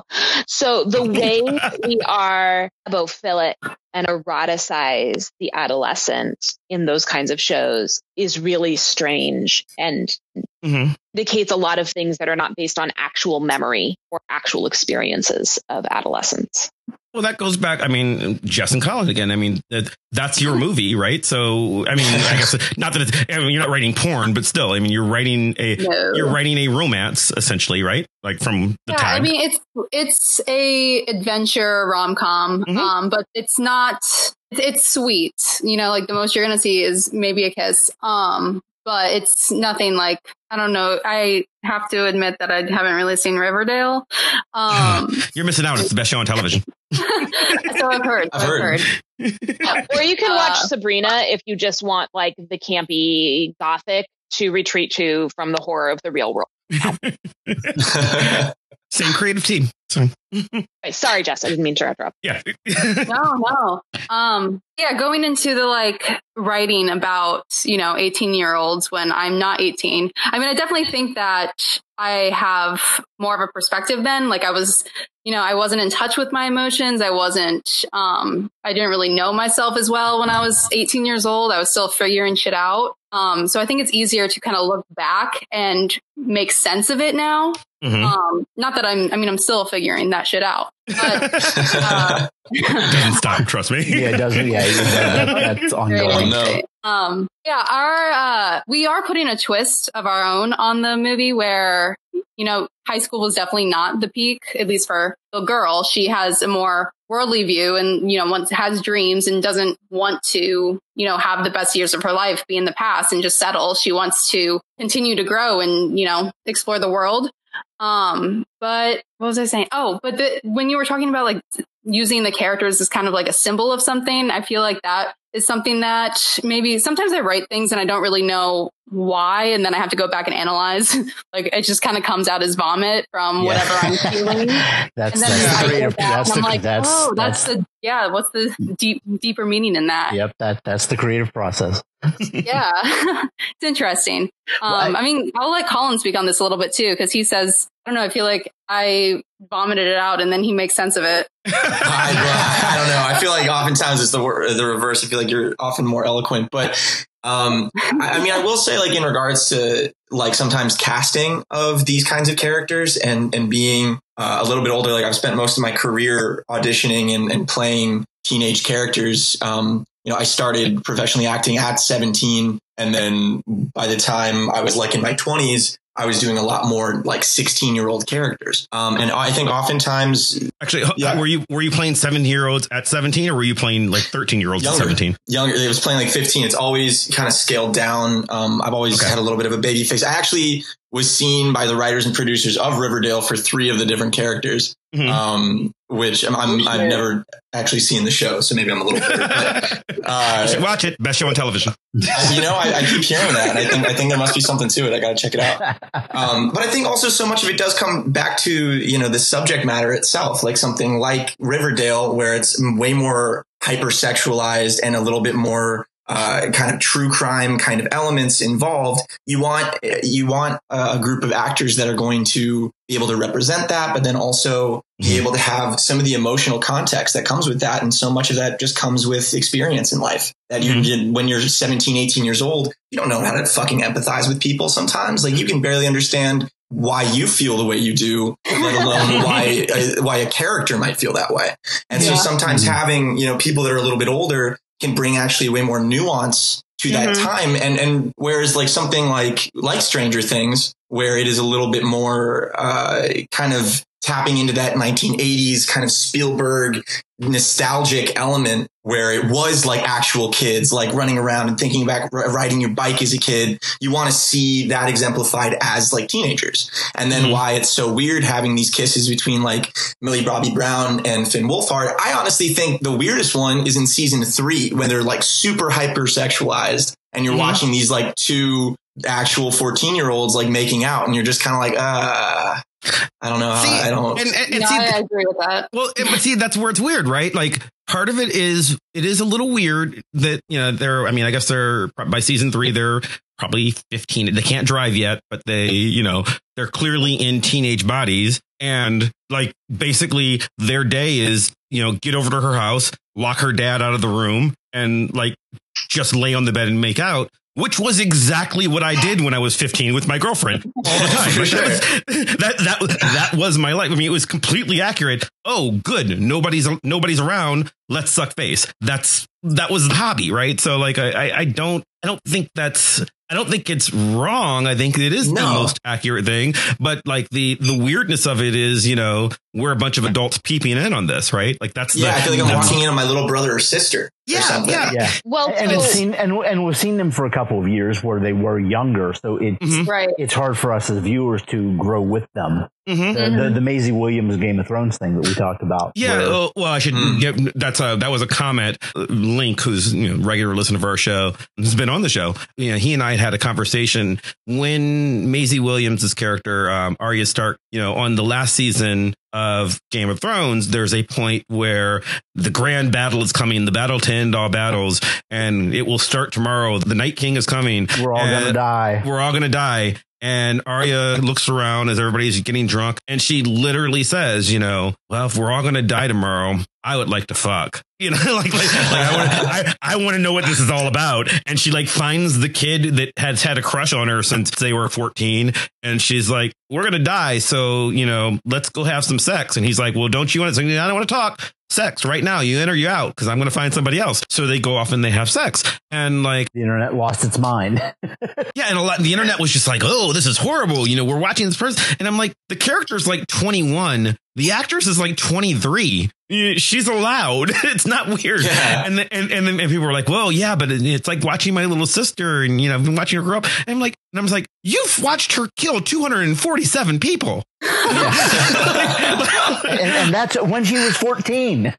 So the oh way we are about ephebophilic and eroticize the adolescent in those kinds of shows is really strange and Mhm. indicates a lot of things that are not based on actual memory or actual experiences of adolescence. Well, that goes back. I mean, Jess and Colin again. I mean, that, that's your movie, right? So, I mean, I guess not that it's. I mean, you're not writing porn, but still, I mean, you're writing a No. you're writing a romance essentially, right? Like from the yeah, tag. I mean it's it's a adventure rom com, Mhm. um, but it's not. It's, it's sweet, you know. Like the most you're gonna see is maybe a kiss, um, but it's nothing like I don't know. I have to admit that I haven't really seen Riverdale, um, you're missing out. It's the best show on television. so I've heard. I've I've heard. heard. Or you can watch Uh, Sabrina if you just want like the campy gothic to retreat to from the horror of the real world. Same creative team. So, Sorry, Jess, I didn't mean to interrupt. yeah. no, no. Um, yeah, going into the like writing about, you know, 18 year olds when I'm not 18. I mean, I definitely think that I have more of a perspective then. Like I was, you know, I wasn't in touch with my emotions. I wasn't, um, I didn't really know myself as well when I was 18 years old. I was still figuring shit out. Um, so I think it's easier to kind of look back and make sense of it now. Mhm. Um, not that I'm, I mean, I'm still figuring that shit out, but, uh, It doesn't stop. Trust me. Yeah, it doesn't. Yeah, it does, that, that's Very ongoing. no. Um, yeah, our uh, we are putting a twist of our own on the movie where you know high school was definitely not the peak, at least for the girl. She has a more worldly view and you know once has dreams and doesn't want to you know have the best years of her life be in the past and just settle. She wants to continue to grow and you know explore the world. Um, but what was I saying? Oh, but the, when you were talking about like using the characters as kind of like a symbol of something, I feel like that is something that maybe sometimes I write things and I don't really know why, and then I have to go back and analyze. like it just kind of comes out as vomit from whatever I'm feeling. That's And that's the creative. get that, That's and the I'm like, that's oh, that's, that's the yeah. What's the deep deeper meaning in that? yep. That that's the creative process. Yeah, it's interesting. Um, Well, I- I, mean, I'll let Colin speak on this a little bit too because he says, I don't know. I feel like I vomited it out and then he makes sense of it. I, well, I don't know. I feel like oftentimes it's the wor- the reverse. I feel like you're often more eloquent, but um, I, I mean, I will say, like in regards to like sometimes casting of these kinds of characters and and being uh, a little bit older. Like I've spent most of my career auditioning and, and playing teenage characters. Um, you know, I started professionally acting at 17, and then by the time I was like in my 20s. I was doing a lot more like 16 year old characters. Um, and I think oftentimes Actually, Yeah. were you were you playing seven year olds at seventeen, or were you playing like thirteen year olds at Younger. seventeen? younger. It was playing like 15. It's always kind of scaled down. Um, I've always Okay. had a little bit of a baby face. I actually was seen by the writers and producers of Riverdale for three of the different characters, Mhm. um, which I'm, I'm, I've never actually seen the show, so maybe I'm a little bitter. But, uh, watch it. Best show on television. you know, I, I keep hearing that, and I think I think there must be something to it. I got to check it out. Um, but I think also so much of it does come back to you know the subject matter itself, like something like Riverdale, where it's way more hypersexualized and a little bit more uh, kind of true crime kind of elements involved. You want you want a group of actors that are going to be able to represent that, but then also be able to have some of the emotional context that comes with that. And so much of that just comes with experience in life that you, mm-hmm. when you're 17, 18 years old, you don't know how to fucking empathize with people sometimes. Like you can barely understand why you feel the way you do, let alone why uh, why a character might feel that way. And yeah. so sometimes mm-hmm. having you know people that are a little bit older can bring actually way more nuance to that mm-hmm. time. And and whereas like something like like Stranger Things, where it is a little bit more uh, kind of tapping into that 1980s kind of Spielberg nostalgic element where it was like actual kids, like running around and thinking back, riding your bike as a kid. You want to see that exemplified as like teenagers. And then mm-hmm. why it's so weird having these kisses between like Millie Bobby Brown and Finn Wolfhard. I honestly think the weirdest one is in season three when they're like super hypersexualized and you're mm-hmm. watching these like two actual 14 year olds like making out and you're just kind of like, uh, I don't know. See, I don't. And, and, and see, I agree with that. Well, but see, that's where it's weird, right? Like part of it is it is a little weird that you know they're. I mean, I guess they're by season three they're probably 15. They can't drive yet, but they you know they're clearly in teenage bodies and like basically their day is you know get over to her house, lock her dad out of the room, and like just lay on the bed and make out which was exactly what I did when I was 15 with my girlfriend all the time. Like that, was, that, that, that was my life. I mean, it was completely accurate. Oh, good. Nobody's, nobody's around. Let's suck face. That's, that was the hobby, right? So like, I, I, I don't, I don't think that's, I don't think it's wrong. I think it is no. the most accurate thing. But like the the weirdness of it is, you know, we're a bunch of adults peeping in on this, right? Like that's yeah. The, I feel like I'm walking in on my little brother or sister. Yeah, or yeah, yeah. Well, and it's seen and and we've seen them for a couple of years where they were younger, so it's mm-hmm. right. It's hard for us as viewers to grow with them. Mm-hmm. The, the, the, Maisie Williams Game of Thrones thing that we talked about. Yeah, where, uh, well, I should mm. get that's a that was a comment. Link, who's you know regular listener of our show, has been on the show. You know, he and I had a conversation when Maisie Williams' character um, Arya Stark, you know, on the last season of Game of Thrones, there's a point where the grand battle is coming, the battle to end all battles, and it will start tomorrow. The Night King is coming. We're all gonna die. We're all gonna die. And Arya looks around as everybody's getting drunk and she literally says, you know, well, if we're all going to die tomorrow, I would like to fuck. You know, like, like, like I want to know what this is all about. And she like finds the kid that has had a crush on her since they were 14. And she's like, we're going to die. So, you know, let's go have some sex. And he's like, well, don't you want to? I don't want to talk sex right now. You in or you out because I'm going to find somebody else. So they go off and they have sex. And like the internet lost its mind. yeah. And a lot, the internet was just like, oh, this is horrible. You know, we're watching this person. And I'm like, the character's like 21. The actress is like 23 she's allowed. It's not weird. Yeah. And, and, and then people were like, well, yeah, but it's like watching my little sister and, you know, I've been watching her grow up. And I'm like, and I was like, you've watched her kill 247 people. and, and that's when she was 14.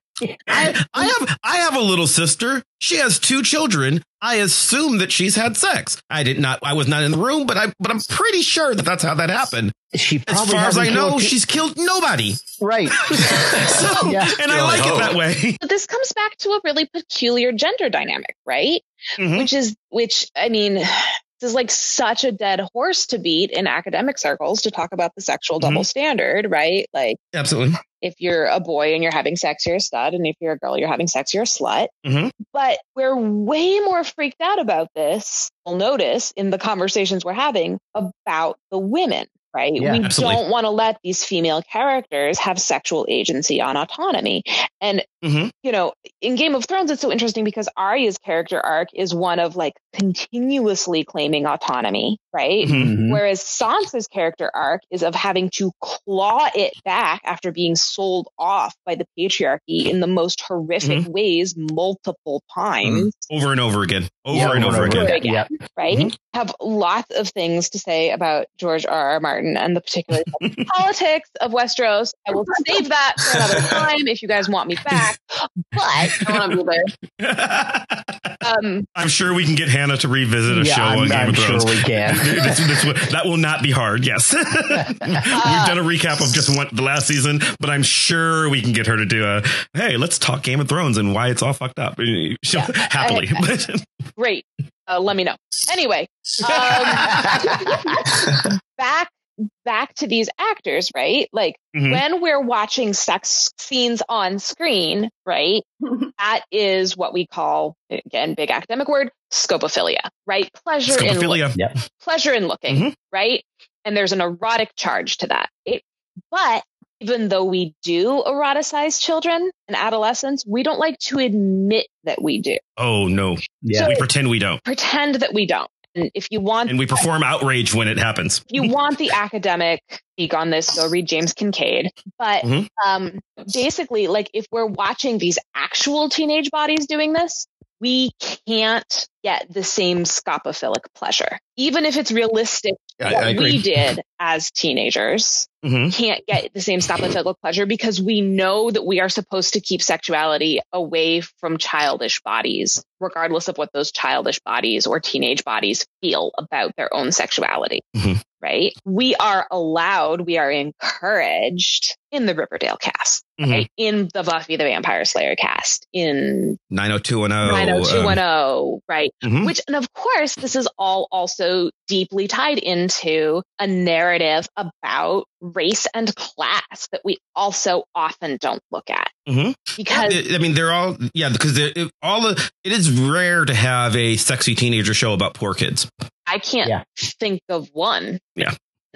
I, I, have I have a little sister. She has two children. I assume that she's had sex. I did not. I was not in the room, but I but I'm pretty sure that that's how that happened. She as far as I know, she's killed nobody. Right. so, yeah. and I like it that way. But this comes back to a really peculiar gender dynamic, right? Mm-hmm. Which is which. I mean, this is like such a dead horse to beat in academic circles to talk about the sexual double mm-hmm. standard, right? Like, absolutely. If you're a boy and you're having sex, you're a stud. And if you're a girl, you're having sex, you're a slut. Mm-hmm. But we're way more freaked out about this. You'll notice in the conversations we're having about the women right? Yeah, we absolutely. don't want to let these female characters have sexual agency on autonomy. And, mm-hmm. you know, in Game of Thrones, it's so interesting because Arya's character arc is one of like continuously claiming autonomy, right? Mm-hmm. mm-hmm. Whereas Sansa's character arc is of having to claw it back after being sold off by the patriarchy in the most horrific mm-hmm. ways multiple times. Mm-hmm. Over and over again. Over yeah, and over, over again. again. Yeah. Right? Mm-hmm. Have lots of things to say about George R. R. Martin Martin and the particular politics of Westeros. I will save that for another time if you guys want me back. Back. But I be there. um, I'm sure we can get Hannah to revisit a Yeah, show I'm- on Game I'm of Thrones. sure we can. This- this will- that will not be hard. Yes, we've done a recap of just one the last season, but I'm sure we can get her to do a. Hey, let's talk Game of Thrones and why it's all fucked up. She'll happily. great. Uh, let me know. Anyway, um, back back to these actors, right? Like Mhm. when we're watching sex scenes on screen, right? that is what we call again big academic word scopophilia, right? Pleasure in look, Scopophilia. pleasure in looking, Mhm. right? And there's an erotic charge to that. It, but even though we do eroticize children and adolescents, we don't like to admit that we do. Oh no, yeah. we pretend we don't, Pretend that we don't. And if you want and we perform outrage when it happens. if you want the academic speak on this, go read James Kincaid. But Mhm. um, basically, like if we're watching these actual teenage bodies doing this, we can't get the same scopophilic pleasure, even if it's realistic. I- what I agree. we did as teenagers hmm can't get the same scopophilic pleasure because we know that we are supposed to keep sexuality away from childish bodies, regardless of what those childish bodies or teenage bodies feel about their own sexuality. Mhm. Right? We are allowed, we are encouraged in the Riverdale cast, Mhm. right? In the Buffy the Vampire Slayer cast, in 90210. 90210, right? Mhm. Which, and of course, this is all also deeply tied into a narrative about race and class that we also often don't look at. Mhm. Because I mean, they're all yeah, because they're, it, all of, it is rare to have a sexy teenager show about poor kids. I can't Yeah. think of one. Yeah.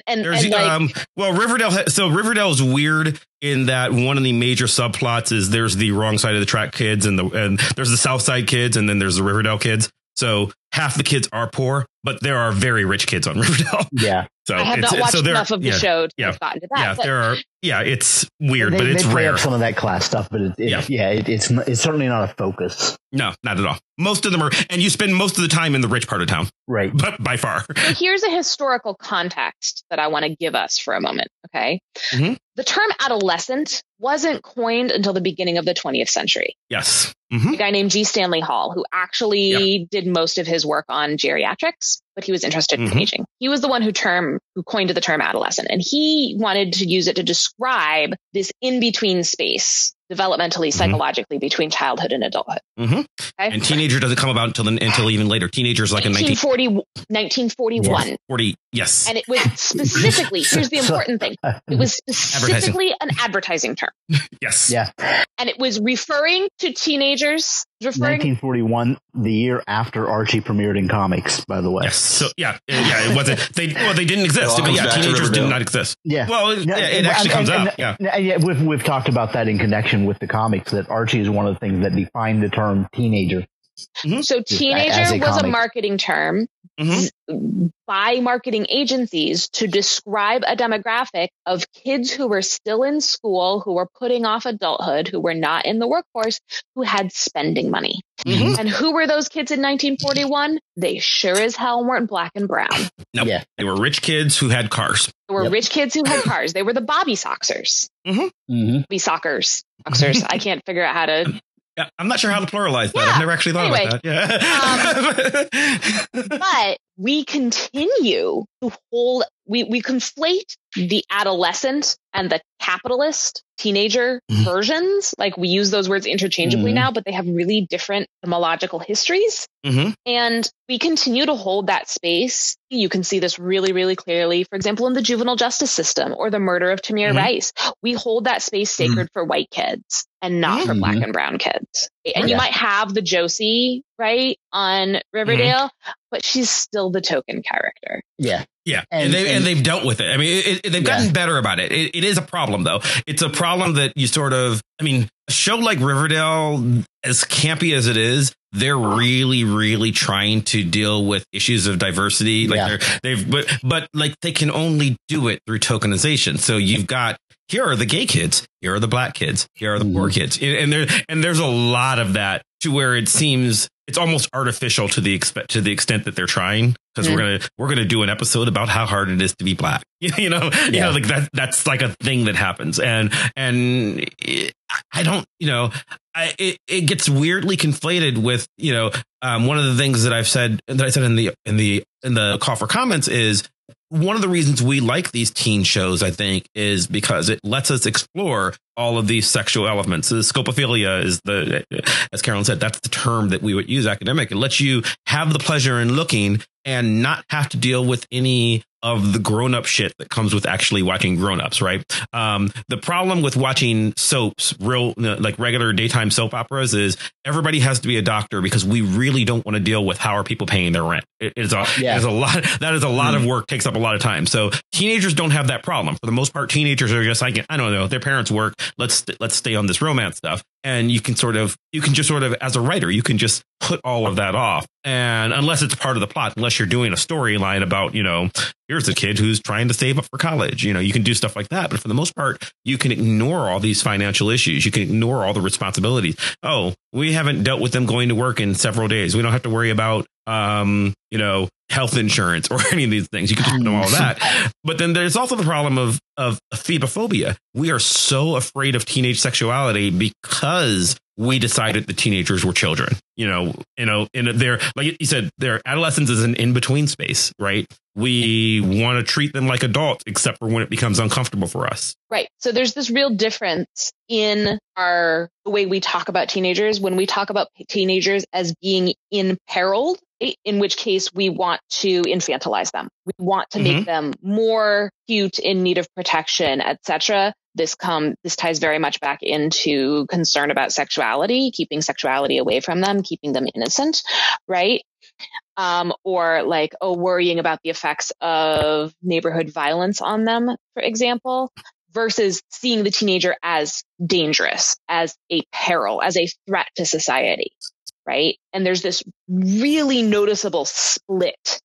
And, There's and like, um well Riverdale so Riverdale is weird in that one of the major subplots is there's the wrong side of the track kids and the and there's the south side kids and then there's the Riverdale kids. So half the kids are poor, but there are very rich kids on Riverdale. yeah. So I have it's, not watched so there- enough of the yeah, show to yeah, have gotten to that. Yeah, but there are yeah, it's weird, they, but it's they play rare. up some of that class stuff, but it, it, Yeah. yeah, it, it's it's certainly not a focus. No, not at all. Most of them are and you spend most of the time in the rich part of town, Right. but by far. So here's a historical context that I want to give us for a moment. Okay. Mhm. The term adolescent wasn't coined until the beginning of the 20th century. Yes. hmm A guy named G. Stanley Hall, who actually did most of his work on geriatrics, but he was interested in Mhm. aging. He was the one who term who coined the term adolescent, and he wanted to use it to describe this in between space developmentally, psychologically between childhood and adulthood. hmm Okay? And teenager doesn't come about until the, until even later. Teenagers like in 1940, 1941. 1940. Yes. And it was specifically, here's the important thing. It was specifically an advertising term. Yes. yeah. And it was referring to teenagers, referring 1941, the year after Archie premiered in comics, by the way. Yes. So yeah, yeah, it wasn't. They well, they didn't exist. It all but comes yeah, teenagers did not exist. Yeah. Well, it, Yeah, yeah, it actually and- comes and- out. Yeah. and- and yeah, we've we've talked about that in connection with the comics. That Archie is one of the things that define the term teenager. So teenager a was a marketing term Mhm. by marketing agencies to describe a demographic of kids who were still in school, who were putting off adulthood, who were not in the workforce, who had spending money. Mhm. And who were those kids in 1941? They sure as hell weren't black and brown. Nope. Yeah. They were rich kids who had cars. They were Yep. rich kids who had cars. They were the Bobby Soxers. Mm-hmm. Bobby Sockers. Soxers. I can't figure out how to Yeah, I'm not sure how to pluralize that. Yeah. I've never actually thought Anyway, about that. Yeah. but we continue to hold we we conflate the adolescent and the capitalist teenager Mhm. versions like we use those words interchangeably Mhm. now but they have really different etymological histories hmm and we continue to hold that space you can see this really really clearly for example in the juvenile justice system or the murder of Tamir Mhm. Rice we hold that space sacred for white kids and not for Mhm. black and brown kids and you might have the Josie right on Riverdale but she's still the token character. Yeah. Yeah, and, And- they and and- they've dealt with it. I mean, it, it- they've gotten Yeah. better about it. it. It is a problem, though. It's a problem that you sort of. I mean, a show like Riverdale, as campy as it is, they're really, really trying to deal with issues of diversity. Like Yeah. they're they've but but like they can only do it through tokenization. So you've got here are the gay kids, here are the black kids, here are the poor Mhm. kids, and and there and there's a lot of that to where it seems it's almost artificial to the expect to the extent that they're trying because we're gonna we're gonna do an episode about how hard it is to be black. You know, you Yeah. know, like that that's like a thing that happens, and and it, I don't, you know, I, it, it gets weirdly conflated with, you know, um, one of the things that I've said that I said in the, in the, in the call for comments is one of the reasons we like these teen shows, I think, is because it lets us explore all of these sexual elements. The scopophilia is the, as Carolyn said, that's the term that we would use academic. It lets you have the pleasure in looking and not have to deal with any of the grown up shit that comes with actually watching grown ups, right? Um, the problem with watching soaps, real, like regular daytime soap operas is everybody has to be a doctor because we really don't want to deal with how are people paying their rent. It is a, yeah. it is a lot. That is a lot mm. of work, takes up a lot of time. So teenagers don't have that problem. For the most part, teenagers are just like, I don't know, their parents work. Let's, let's stay on this romance stuff and you can sort of you can just sort of as a writer you can just put all of that off. And unless it's part of the plot unless you're doing a storyline about you know here's a kid who's trying to save up for college. You know you can do stuff like that. But for the most part you can ignore all these financial issues. You can ignore all the responsibilities. Oh we haven't dealt with them going to work in several days. We don't have to worry about um you know health insurance or any of these things. You can just know all that. But then there's also the problem of of ephebophobia. We are so afraid of teenage sexuality because we decided the teenagers were children. You know, you know, in their like you said, their adolescence is an in between space, right? We want to treat them like adults, except for when it becomes uncomfortable for us. Right. So there's this real difference in our the way we talk about teenagers when we talk about teenagers as being imperiled in which case we want to infantilize them. We want to mm-hmm. make them more cute in need of protection, etc. This come this ties very much back into concern about sexuality, keeping sexuality away from them, keeping them innocent, right? Um, or like, oh, worrying about the effects of neighborhood violence on them, for example, versus seeing the teenager as dangerous, as a peril, as a threat to society right? And there's this really noticeable split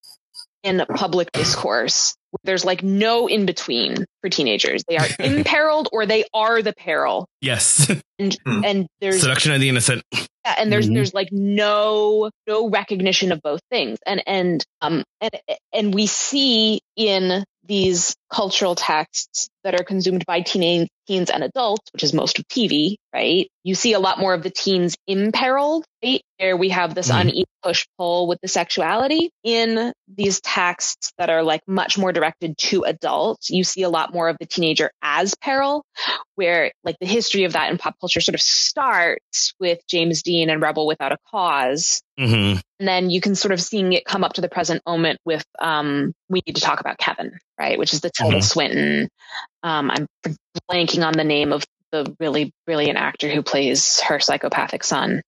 in public discourse. There's like no in between for teenagers. They are imperiled or they are the peril. Yes. And, hmm. and there's seduction of the innocent. Yeah, and there's mm-hmm. there's like no no recognition of both things. And and um and and we see in these cultural texts that are consumed by teen, teens and adults, which is most of TV, right? You see a lot more of the teens imperiled, right? Where we have this mm. uneven push pull with the sexuality. In these texts that are like much more directed to adults, you see a lot more of the teenager as peril, where like the history of that in pop culture sort of starts with James Dean and Rebel Without a Cause. Mm-hmm. And then you can sort of seeing it come up to the present moment with um, We Need to Talk About Kevin, right? Which is the Tilda mm-hmm. Swinton. Um, I'm blanking on the name of the really brilliant actor who plays her psychopathic son.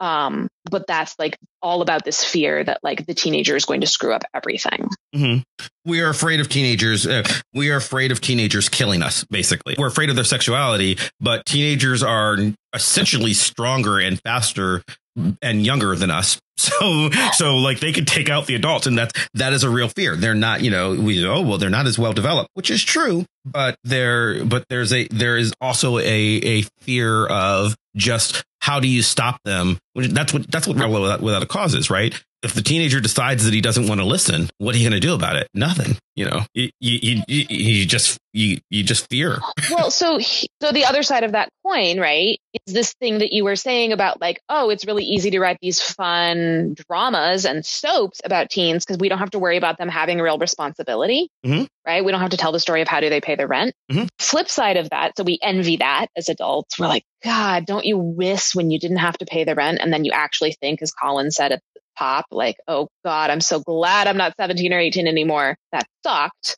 Um, but that's like all about this fear that like the teenager is going to screw up everything. Mm-hmm. We are afraid of teenagers. Uh, we are afraid of teenagers killing us. Basically, we're afraid of their sexuality, but teenagers are essentially stronger and faster and younger than us. So, so like they could take out the adults and that's, that is a real fear. They're not, you know, we, oh, well, they're not as well developed, which is true, but there, but there's a, there is also a, a fear of just how do you stop them? That's what, that's what without, without a cause is, right? If the teenager decides that he doesn't want to listen, what are you going to do about it? Nothing. You know, you, you, you, you just you you just fear. well, so so the other side of that coin, right, is this thing that you were saying about like, oh, it's really easy to write these fun dramas and soaps about teens because we don't have to worry about them having real responsibility, mm-hmm. right? We don't have to tell the story of how do they pay their rent. Mm-hmm. Flip side of that, so we envy that as adults. We're like, God, don't you wish when you didn't have to pay the rent and then you actually think, as Colin said at the top, like, oh God, I'm so glad I'm not 17 or 18 anymore. That sucked.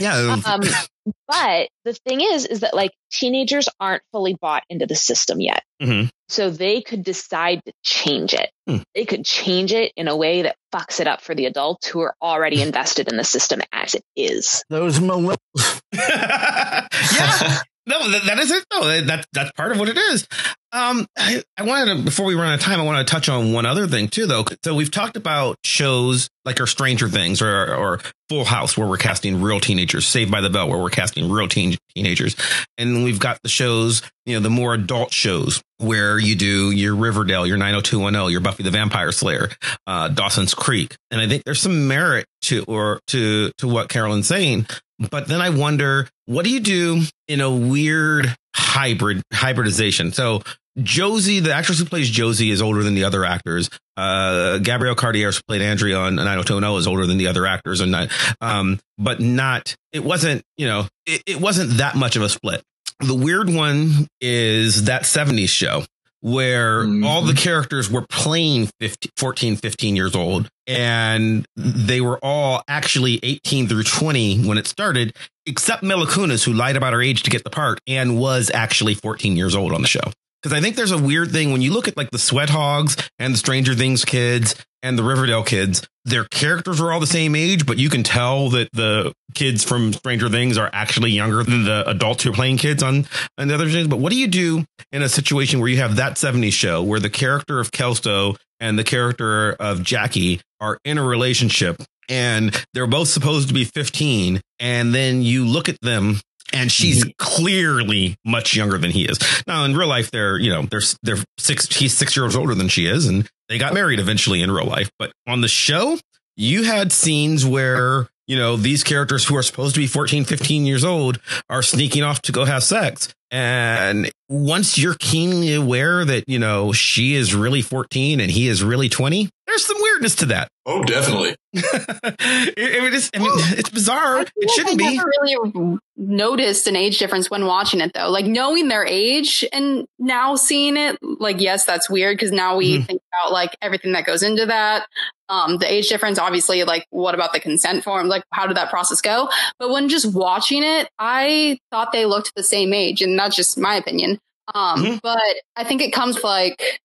Yeah. Um, but the thing is, is that like teenagers aren't fully bought into the system yet. Mm-hmm. So they could decide to change it. Mm. They could change it in a way that fucks it up for the adults who are already invested in the system as it is. Those millennials. yeah. No, that, that is it. No, that that's part of what it is. Um, I, I wanted to before we run out of time, I want to touch on one other thing too, though. So we've talked about shows like our Stranger Things or or Full House, where we're casting real teenagers, Saved by the Bell, where we're casting real teen teenagers, and we've got the shows, you know, the more adult shows where you do your Riverdale, your 90210, your Buffy the Vampire Slayer, uh, Dawson's Creek, and I think there's some merit to or to to what Carolyn's saying but then I wonder, what do you do in a weird hybrid hybridization. So Josie, the actress who plays Josie, is older than the other actors. Uh, Gabrielle Carteris, played Andrea on 90210, is older than the other actors, and not, um, but not. It wasn't, you know, it, it wasn't that much of a split. The weird one is that 70s show where mm-hmm. all the characters were playing 15, 14, 15 years old and they were all actually 18 through 20 when it started, except Mila Kunis, who lied about her age to get the part and was actually 14 years old on the show. Because I think there's a weird thing when you look at like the Sweat Hogs and the Stranger Things kids and the Riverdale kids, their characters are all the same age, but you can tell that the kids from Stranger Things are actually younger than the adults who are playing kids on, on the other things. But what do you do in a situation where you have that 70s show where the character of Kelso and the character of Jackie are in a relationship and they're both supposed to be 15 and then you look at them and she's mm-hmm. clearly much younger than he is. Now in real life, they're you know they're they're six. He's six years older than she is, and they got married eventually in real life. But on the show, you had scenes where you know these characters who are supposed to be 14 15 years old are sneaking off to go have sex and once you're keenly aware that you know she is really 14 and he is really 20 there's some weirdness to that oh definitely it, it is, I mean, it's bizarre. It shouldn't I be. Never really noticed an age difference when watching it, though. Like knowing their age and now seeing it, like yes, that's weird because now we mm. think about like everything that goes into that. Um, the age difference, obviously, like what about the consent form? Like how did that process go? But when just watching it, I thought they looked the same age, and that's just my opinion. Um, mm-hmm. but I think it comes like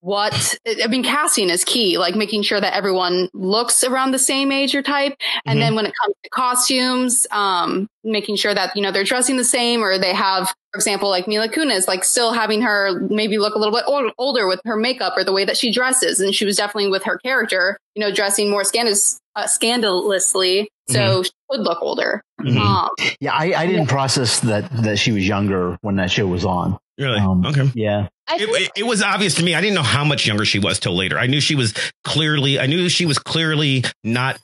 what I mean, casting is key, like making sure that everyone looks around the same age or type. And mm-hmm. then when it comes to costumes, um, making sure that, you know, they're dressing the same or they have, for example, like Mila Kunis, like still having her maybe look a little bit old, older with her makeup or the way that she dresses. And she was definitely with her character, you know, dressing more scandalous, uh, scandalously. So mm-hmm. she would look older. Mm-hmm. Um, yeah, I, I didn't yeah. process that, that she was younger when that show was on. Really? Um, okay. Yeah. It, it, it, was obvious to me. I didn't know how much younger she was till later. I knew she was clearly. I knew she was clearly not.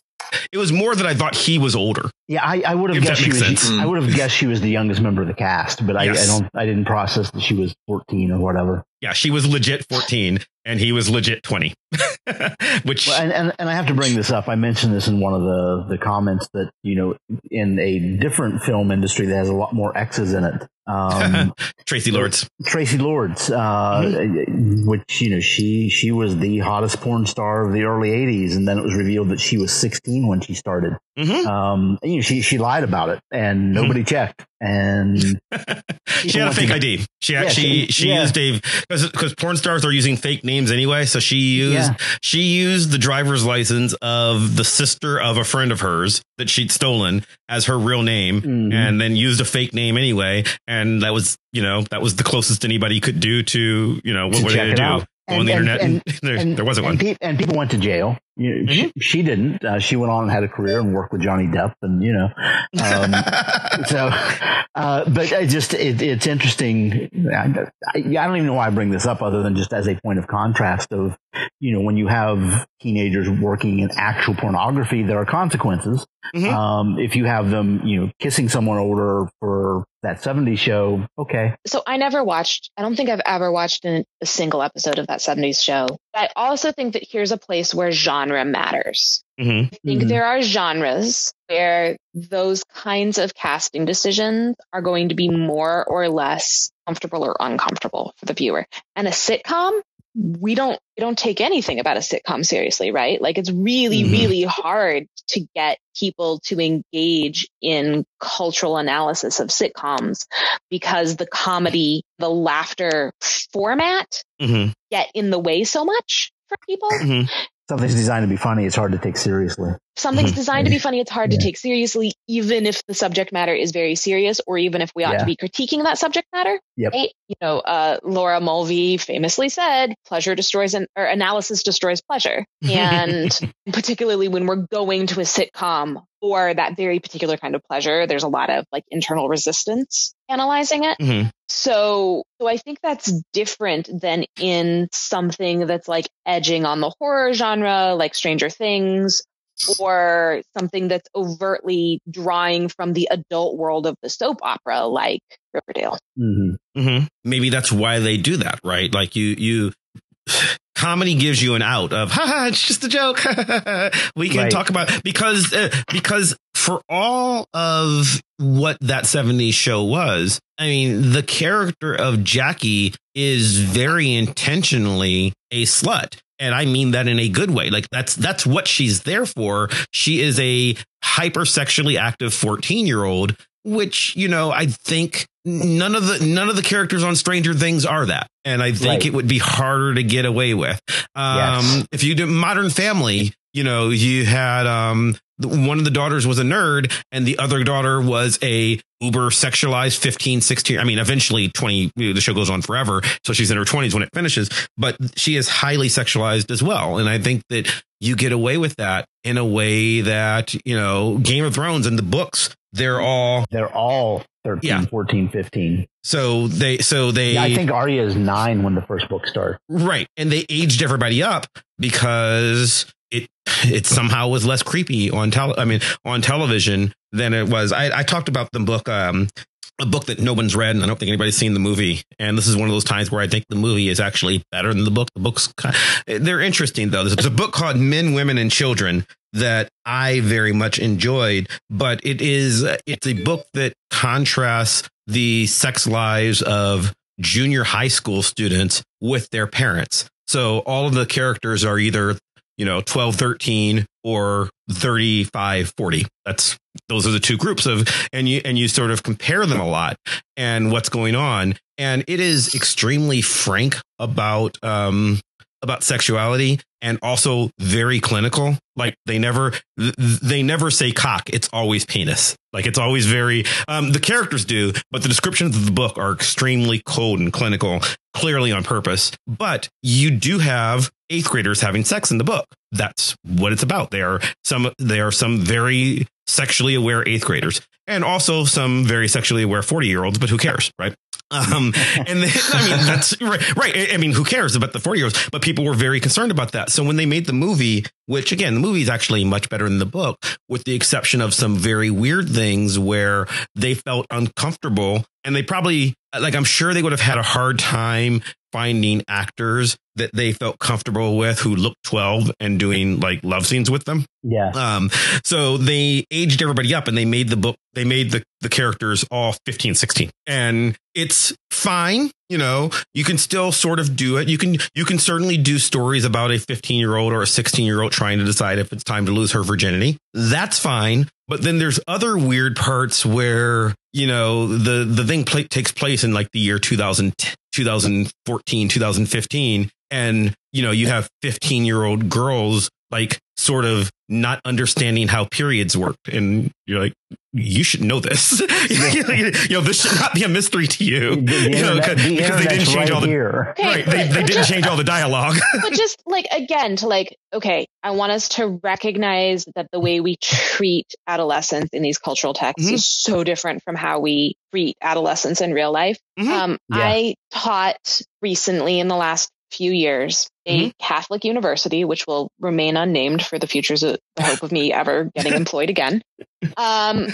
It was more that I thought he was older. Yeah, I, I would have guessed she was. Sense. I would have guessed she was the youngest member of the cast, but yes. I, I, don't. I didn't process that she was fourteen or whatever. Yeah, she was legit fourteen, and he was legit twenty. Which well, and, and and I have to bring this up. I mentioned this in one of the the comments that you know in a different film industry that has a lot more X's in it um, Traci Lords. Traci Lords, uh, mm-hmm. which you know she she was the hottest porn star of the early '80s, and then it was revealed that she was 16 when she started. Mm-hmm. Um, you know, she she lied about it, and nobody mm-hmm. checked. And she had a fake to, ID. She yeah, she she yeah. used Dave because because porn stars are using fake names anyway. So she used yeah. she used the driver's license of the sister of a friend of hers that she'd stolen as her real name, mm-hmm. and then used a fake name anyway and that was you know that was the closest anybody could do to you know what were they to do out. on and, the internet and, and, there, there, wasn't one pe- and people went to jail you know, mm-hmm. she, she, didn't uh, she went on and had a career and worked with johnny depp and you know um, so uh, but I just it, it's interesting I, I, don't even know why i bring this up other than just as a point of contrast of you know when you have teenagers working in actual pornography there are consequences mm-hmm. um, if you have them you know kissing someone older for that 70s show, okay. So I never watched, I don't think I've ever watched an, a single episode of that 70s show. I also think that here's a place where genre matters. Mm-hmm. I think mm-hmm. there are genres where those kinds of casting decisions are going to be more or less comfortable or uncomfortable for the viewer. And a sitcom we don't we don't take anything about a sitcom seriously, right? Like it's really mm-hmm. really hard to get people to engage in cultural analysis of sitcoms because the comedy, the laughter format mm-hmm. get in the way so much for people. Mm-hmm something's designed to be funny, it's hard to take seriously. Something's mm-hmm. designed to be funny, it's hard yeah. to take seriously, even if the subject matter is very serious, or even if we ought yeah. to be critiquing that subject matter. Yep. Right? You know, uh, Laura Mulvey famously said, "Pleasure destroys an, or analysis destroys pleasure," and particularly when we're going to a sitcom for that very particular kind of pleasure, there's a lot of like internal resistance analyzing it. Mm-hmm. So, so I think that's different than in something that's like edging on the horror genre, like Stranger Things, or something that's overtly drawing from the adult world of the soap opera, like Riverdale. Mm-hmm. Mm-hmm. Maybe that's why they do that, right? Like you, you. Comedy gives you an out of, haha, it's just a joke. we can Right. talk about because uh, because for all of what that 70s show was, I mean, the character of Jackie is very intentionally a slut. And I mean that in a good way. Like that's that's what she's there for. She is a hypersexually active 14 year old, which, you know, I think none of the none of the characters on Stranger Things are that. And I think Right. it would be harder to get away with. Um Yes. if you do Modern Family, you know, you had um one of the daughters was a nerd and the other daughter was a uber sexualized 15 16 i mean eventually 20 you know, the show goes on forever so she's in her 20s when it finishes but she is highly sexualized as well and i think that you get away with that in a way that you know game of thrones and the books they're all They're all 13, Yeah. 14, 15. so they so they Yeah, I think Arya is nine when the first book starts. Right. And they aged everybody up because it it somehow was less creepy on tele I mean on television than it was. I, I talked about the book um a book that no one's read and I don't think anybody's seen the movie. And this is one of those times where I think the movie is actually better than the book. The books ki- they're interesting though. There's a book called Men, Women and Children that I very much enjoyed, but it is it's a book that contrasts the sex lives of junior high school students with their parents. So all of the characters are either, you know, 12, 13 or 35, 40. That's those are the two groups of and you and you sort of compare them a lot and what's going on. And it is extremely frank about um about sexuality and also very clinical. Like they never they never say cock. It's always penis. Like it's always very um the characters do, but the descriptions of the book are extremely cold and clinical, clearly on purpose. But you do have eighth graders having sex in the book. That's what it's about. They are some they are some very sexually aware eighth graders and also some very sexually aware 40 year olds, but who cares, right? Um, and then, I mean, that's right. Right. I- mean, who cares about the 40 year olds? But people were very concerned about that. So when they made the movie, which again, the movie is actually much better than the book, with the exception of some very weird things where they felt uncomfortable and they probably, like, I'm sure they would have had a hard time finding actors that they felt comfortable with who looked 12 and doing like love scenes with them. Yeah. Um, so they aged everybody up and they made the book, they made the, the characters all 15, 16 and it's fine. You know, you can still sort of do it. You can, you can certainly do stories about a 15 year old or a 16 year old trying to decide if it's time to lose her virginity. That's fine. But then there's other weird parts where, you know, the, the thing pla takes place in like the year 2000, 2014, 2015. And, you know, you have 15 year old girls like sort of not understanding how periods work. And you're like, you should know this. you know, this should not be a mystery to you. The, the you know, internet, the because they didn't change right all the here. Okay, right. They, but- they but didn't just- change all the dialogue. but just like again to like okay i want us to recognize that the way we treat adolescents in these cultural texts Mhm. is so different from how we treat adolescents in real life Mhm. um, Yeah. i taught recently in the last few years a Mm-hmm. catholic university which will remain unnamed for the futures of the hope of me ever getting employed again um,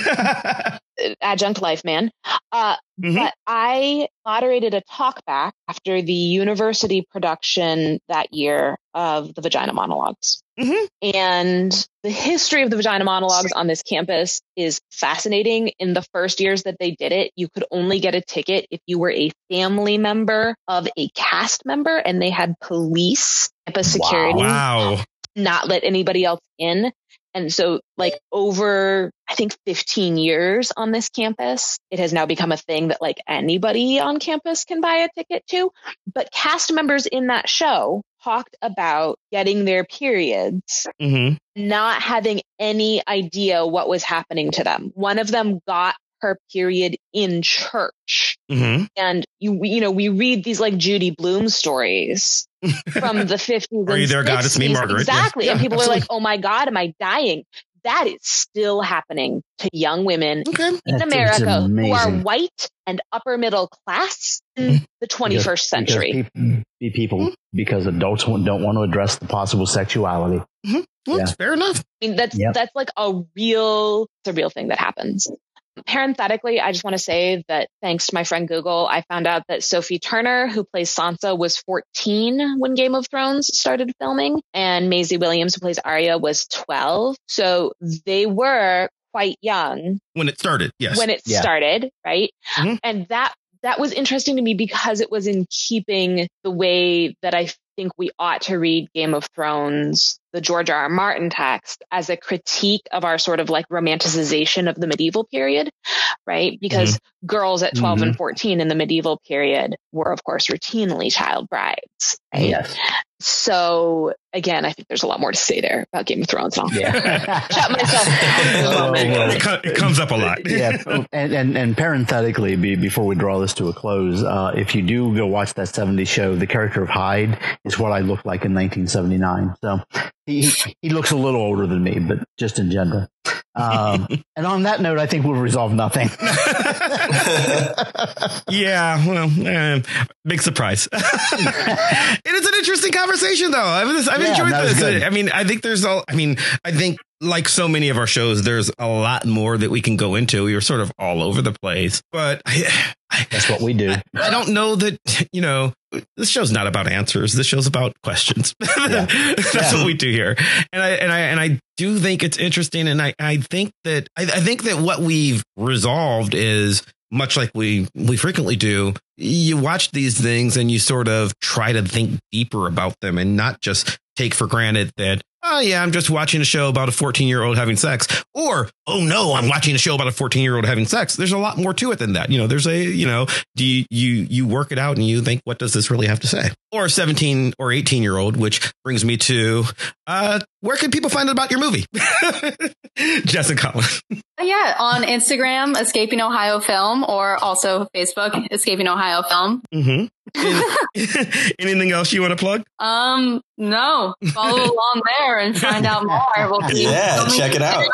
adjunct life man uh, Mhm. but I moderated a talk back after the university production that year of the Vagina Monologues. Mhm. And the history of the Vagina Monologues on this campus is fascinating. In the first years that they did it, you could only get a ticket if you were a family member of a cast member and they had police, campus security wow. not let anybody else in. And so, like, over, I think 15 years on this campus, it has now become a thing that, like, anybody on campus can buy a ticket to. But cast members in that show talked about getting their periods, hmm not having any idea what was happening to them. One of them got her period in church. hmm And you, you know, we read these like Judy Blume stories from the 50s. Are you and there, God? It's me, Margaret. Exactly. Yeah, and people are like, oh my God, am I dying? That is still happening to young women Okay. in That's- America who are white and upper middle class in the 21st Because- century. Because people, be people because adults don't want to address the possible sexuality. Mm-hmm. Well, Yeah. fair enough. I mean, that's Yep. that's like a real, it's a real thing that happens. Parenthetically, I just want to say that thanks to my friend Google, I found out that Sophie Turner, who plays Sansa, was 14 when Game of Thrones started filming, and Maisie Williams, who plays Arya, was 12. So they were quite young When it started, yes. when it Yeah. started, right? Mhm. And that that was interesting to me because it was in keeping the way that I think we ought to read Game of Thrones, the George R. R. Martin text, as a critique of our sort of like romanticization of the medieval period, right? Because girls at 12 and 14 in the medieval period were, of course, routinely child brides, right? Yes. So again, I think there's a lot more to say there about Game of Thrones. and I'll Yeah. shut myself down Oh, well. it, it comes up a lot. yeah, and, and and parenthetically, be, before we draw this to a close, uh, if you do go watch that '70s show, the character of Hyde is what I looked like in 1979. So he he looks a little older than me, but just in general. Um, and on that note, I think we'll resolve nothing. yeah, well, eh, big surprise. it is an interesting conversation, though. I've, I've Yeah, enjoyed this. I mean, I think there's all. I mean, I think like so many of our shows, there's a lot more that we can go into. We were sort of all over the place, but I, I, That's what we do. I don't know that you know. This show's not about answers. This show's about questions. That's Yeah. what we do here, and I and I and I do think it's interesting, and I I think that I, I think that what we've resolved is much like we we frequently do. You watch these things and you sort of try to think deeper about them, and not just take for granted that. Oh yeah, I'm just watching a show about a 14 year old having sex, or oh no, I'm watching a show about a 14 year old having sex. There's a lot more to it than that. You know, there's a you know, do you you you work it out and you think what does this really have to say? Or a 17 or 18 year old, which brings me to uh, where can people find out about your movie? Jessica Collins. Yeah, on Instagram, Escaping Ohio Film, or also Facebook, Escaping Ohio Film. Mm-hmm. Anything else you want to plug? Um, no, follow along there and find out more. We'll be Yeah, filming check it out.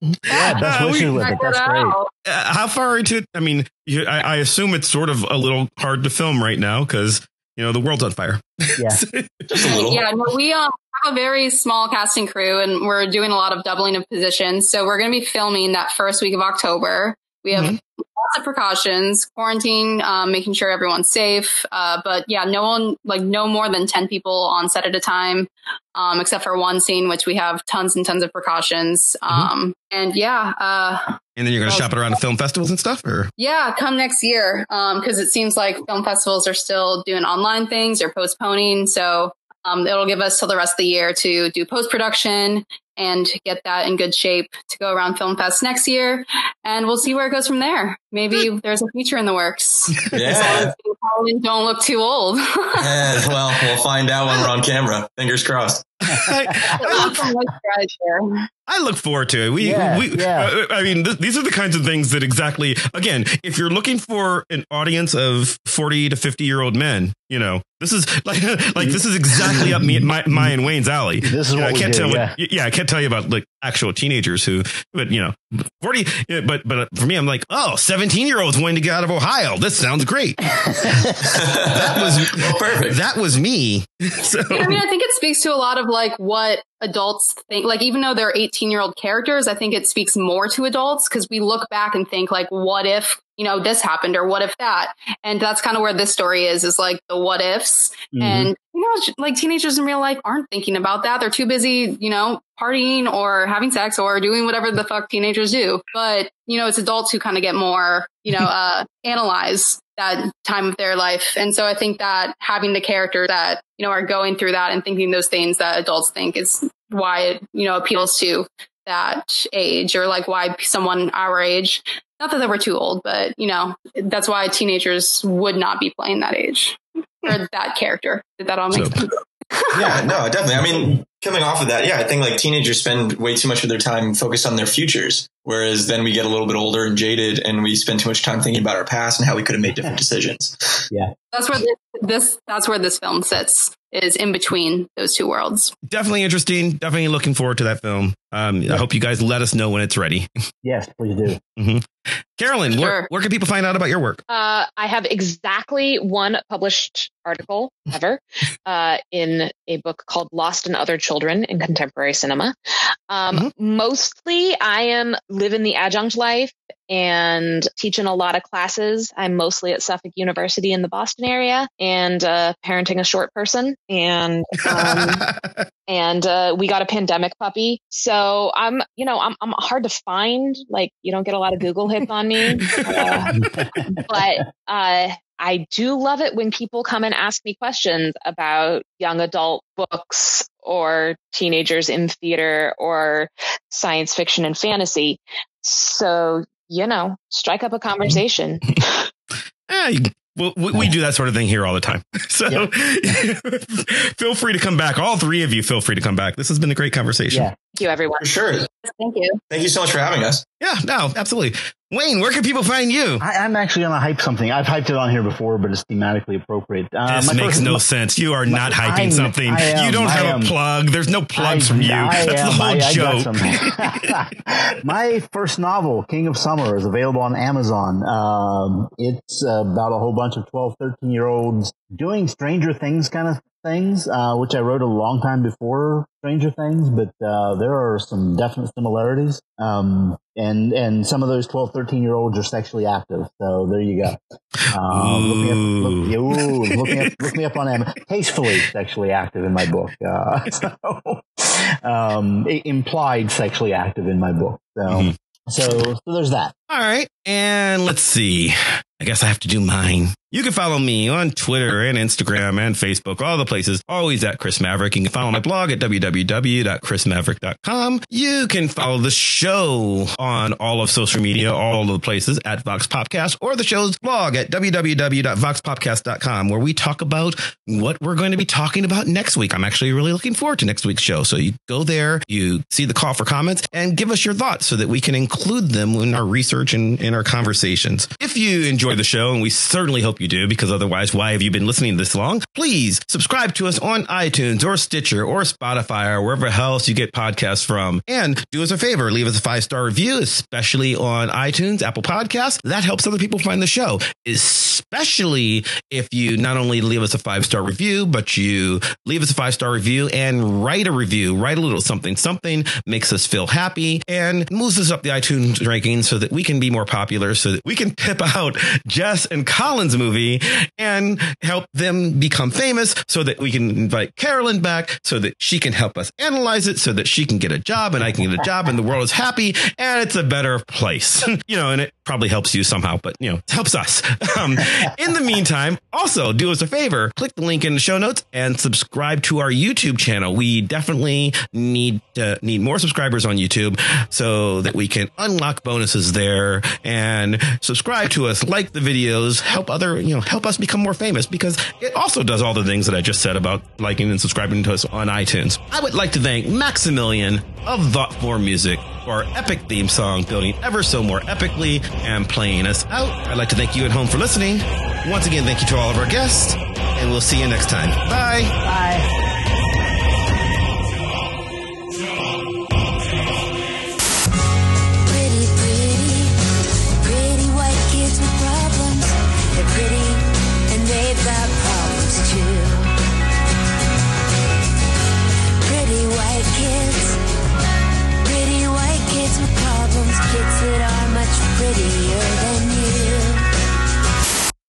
Yeah, best Uh, we- wishes with it. That's it great. out. Uh, how far into it? I mean, you, I, I assume it's sort of a little hard to film right now because you know the world's on fire. Yeah. Just a little. Yeah, no, we um, have a very small casting crew and we're doing a lot of doubling of positions. So we're going to be filming that first week of October. We have Mhm. lots of precautions, quarantine, um, making sure everyone's safe. Uh, but yeah, no one, like no more than 10 people on set at a time, um, except for one scene, which we have tons and tons of precautions. Um, and yeah, uh, And then you're going to shop it around to film festivals and stuff, or yeah, come next year. Um, cause it seems like film festivals are still doing online things or postponing. So, um, it'll give us till the rest of the year to do post production and get that in good shape to go around Film Fest next year. And we'll see where it goes from there. Maybe there's a feature in the works. Yeah. Don't look too old. Yeah, well, we'll find out when we're on camera. Fingers crossed. I, I look, Right there. I look forward to it. We, Yeah, we, yeah. uh, I mean, th- these are the kinds of things that exactly. Again, if you're looking for an audience of 40 to 50 year old men, you know, this is like, like this is exactly up me, my, my and Wayne's alley. This is You what I can't do, tell. yeah. What, yeah, I can't tell you about like actual teenagers who, but you know, 40. But but for me, I'm like, oh, 17 year olds wanting to get out of Ohio. This sounds great. that was perfect. that was me. So I mean, I think it speaks to a lot of like what adults think. Like, even though they're 18 year old characters, I think it speaks more to adults because we look back and think, like, what if, you know, this happened or what if that? And that's kind of where this story is, is like the what ifs. Mhm. And, you know, like teenagers in real life aren't thinking about that. They're too busy, you know, partying or having sex or doing whatever the fuck teenagers do. But, you know, it's adults who kind of get more, you know, uh, analyze that time of their life. And so I think that having the character that, you know, are going through that and thinking those things that adults think is why it, you know, appeals to that age or like why someone our age, not that they were too old, but you know, that's why teenagers would not be playing that age or that character. Did that all make So- sense? yeah, no, definitely. I mean, coming off of that, yeah, I think like teenagers spend way too much of their time focused on their futures, whereas then we get a little bit older and jaded, and we spend too much time thinking about our past and how we could have made different decisions. Yeah. That's where this, this, that's where this film sits is in between those two worlds. definitely interesting. Definitely looking forward to that film. Um, I hope you guys let us know when it's ready. Yes, please do. hmm Carolyn, Sure. where, where can people find out about your work? Uh, I have exactly one published article ever uh, in a book called Lost and Other Children in Contemporary Cinema. Um, Mhm. Mostly, I am living the adjunct life and teaching a lot of classes. I'm mostly at Suffolk University in the Boston area and uh, parenting a short person. And um, and uh, we got a pandemic puppy. So I'm, you know, I'm, I'm hard to find. Like, you don't get a lot of Google hits on me, uh, but uh, I do love it when people come and ask me questions about young adult books or teenagers in theater or science fiction and fantasy. So, you know, strike up a conversation. You- well, we, we do that sort of thing here all the time. So feel free to come back. All three of you, feel free to come back. This has been a great conversation. Yeah. Thank you, everyone. For sure. Thank you. Thank you so much for having us. Yeah, no, absolutely. Wayne, where can people find you? I, I'm actually going to hype something. I've hyped it on here before, but it's thematically appropriate. Uh, this makes first- no my- sense. You are my- not hyping I'm- something. Am, you don't I have am. a plug. There's no plugs I- from you. I That's am. the whole I- I joke. got. My first novel, King of Summer, is available on Amazon. Um, it's about a whole bunch of 12, 13 year olds doing Stranger Things kind of things, uh, which I wrote a long time before Stranger Things, but uh, there are some definite similarities. Um, and, and some of those 12, 13 year olds are sexually active. So there you go. Um, look me up, look, Ooh. ooh, look me up, look me up on Amazon. Tastefully sexually active in my book. Uh, so, um, implied sexually active in my book. So, Mhm. so, so there's that. All right. And let's see. I guess I have to do mine. You can follow me on Twitter and Instagram and Facebook, all the places, always at Chris Maverick. You can follow my blog at www.chrismaverick.com. You can follow the show on all of social media, all of the places at Vox Popcast or the show's blog at www.voxpopcast.com, where we talk about what we're going to be talking about next week. I'm actually really looking forward to next week's show. So you go there, you see the call for comments and give us your thoughts so that we can include them in our research and in our conversations. If you enjoy the show, and we certainly hope you do, because otherwise, why have you been listening this long? Please subscribe to us on iTunes or Stitcher or Spotify or wherever else you get podcasts from. And do us a favor, leave us a five star review, especially on iTunes, Apple Podcasts. That helps other people find the show, especially if you not only leave us a five star review, but you leave us a five star review and write a review, write a little something. Something makes us feel happy and moves us up the iTunes ranking so that we can be more popular, so that we can tip out Jess and Colin's movie and help them become famous so that we can invite Carolyn back so that she can help us analyze it so that she can get a job and I can get a job and the world is happy and it's a better place. you know, and it probably helps you somehow, but you know, helps us. Um, in the meantime, also do us a favor, click the link in the show notes and subscribe to our YouTube channel. We definitely need to need more subscribers on YouTube so that we can unlock bonuses there and subscribe to us, like the videos, help other, you know, help us become more famous because it also does all the things that I just said about liking and subscribing to us on iTunes. I would like to thank Maximilian of Thoughtform Music for our epic theme song, building ever so more epically and playing us out. I'd like to thank you at home for listening. Once again, thank you to all of our guests, and we'll see you next time. Bye. Bye. Prettier than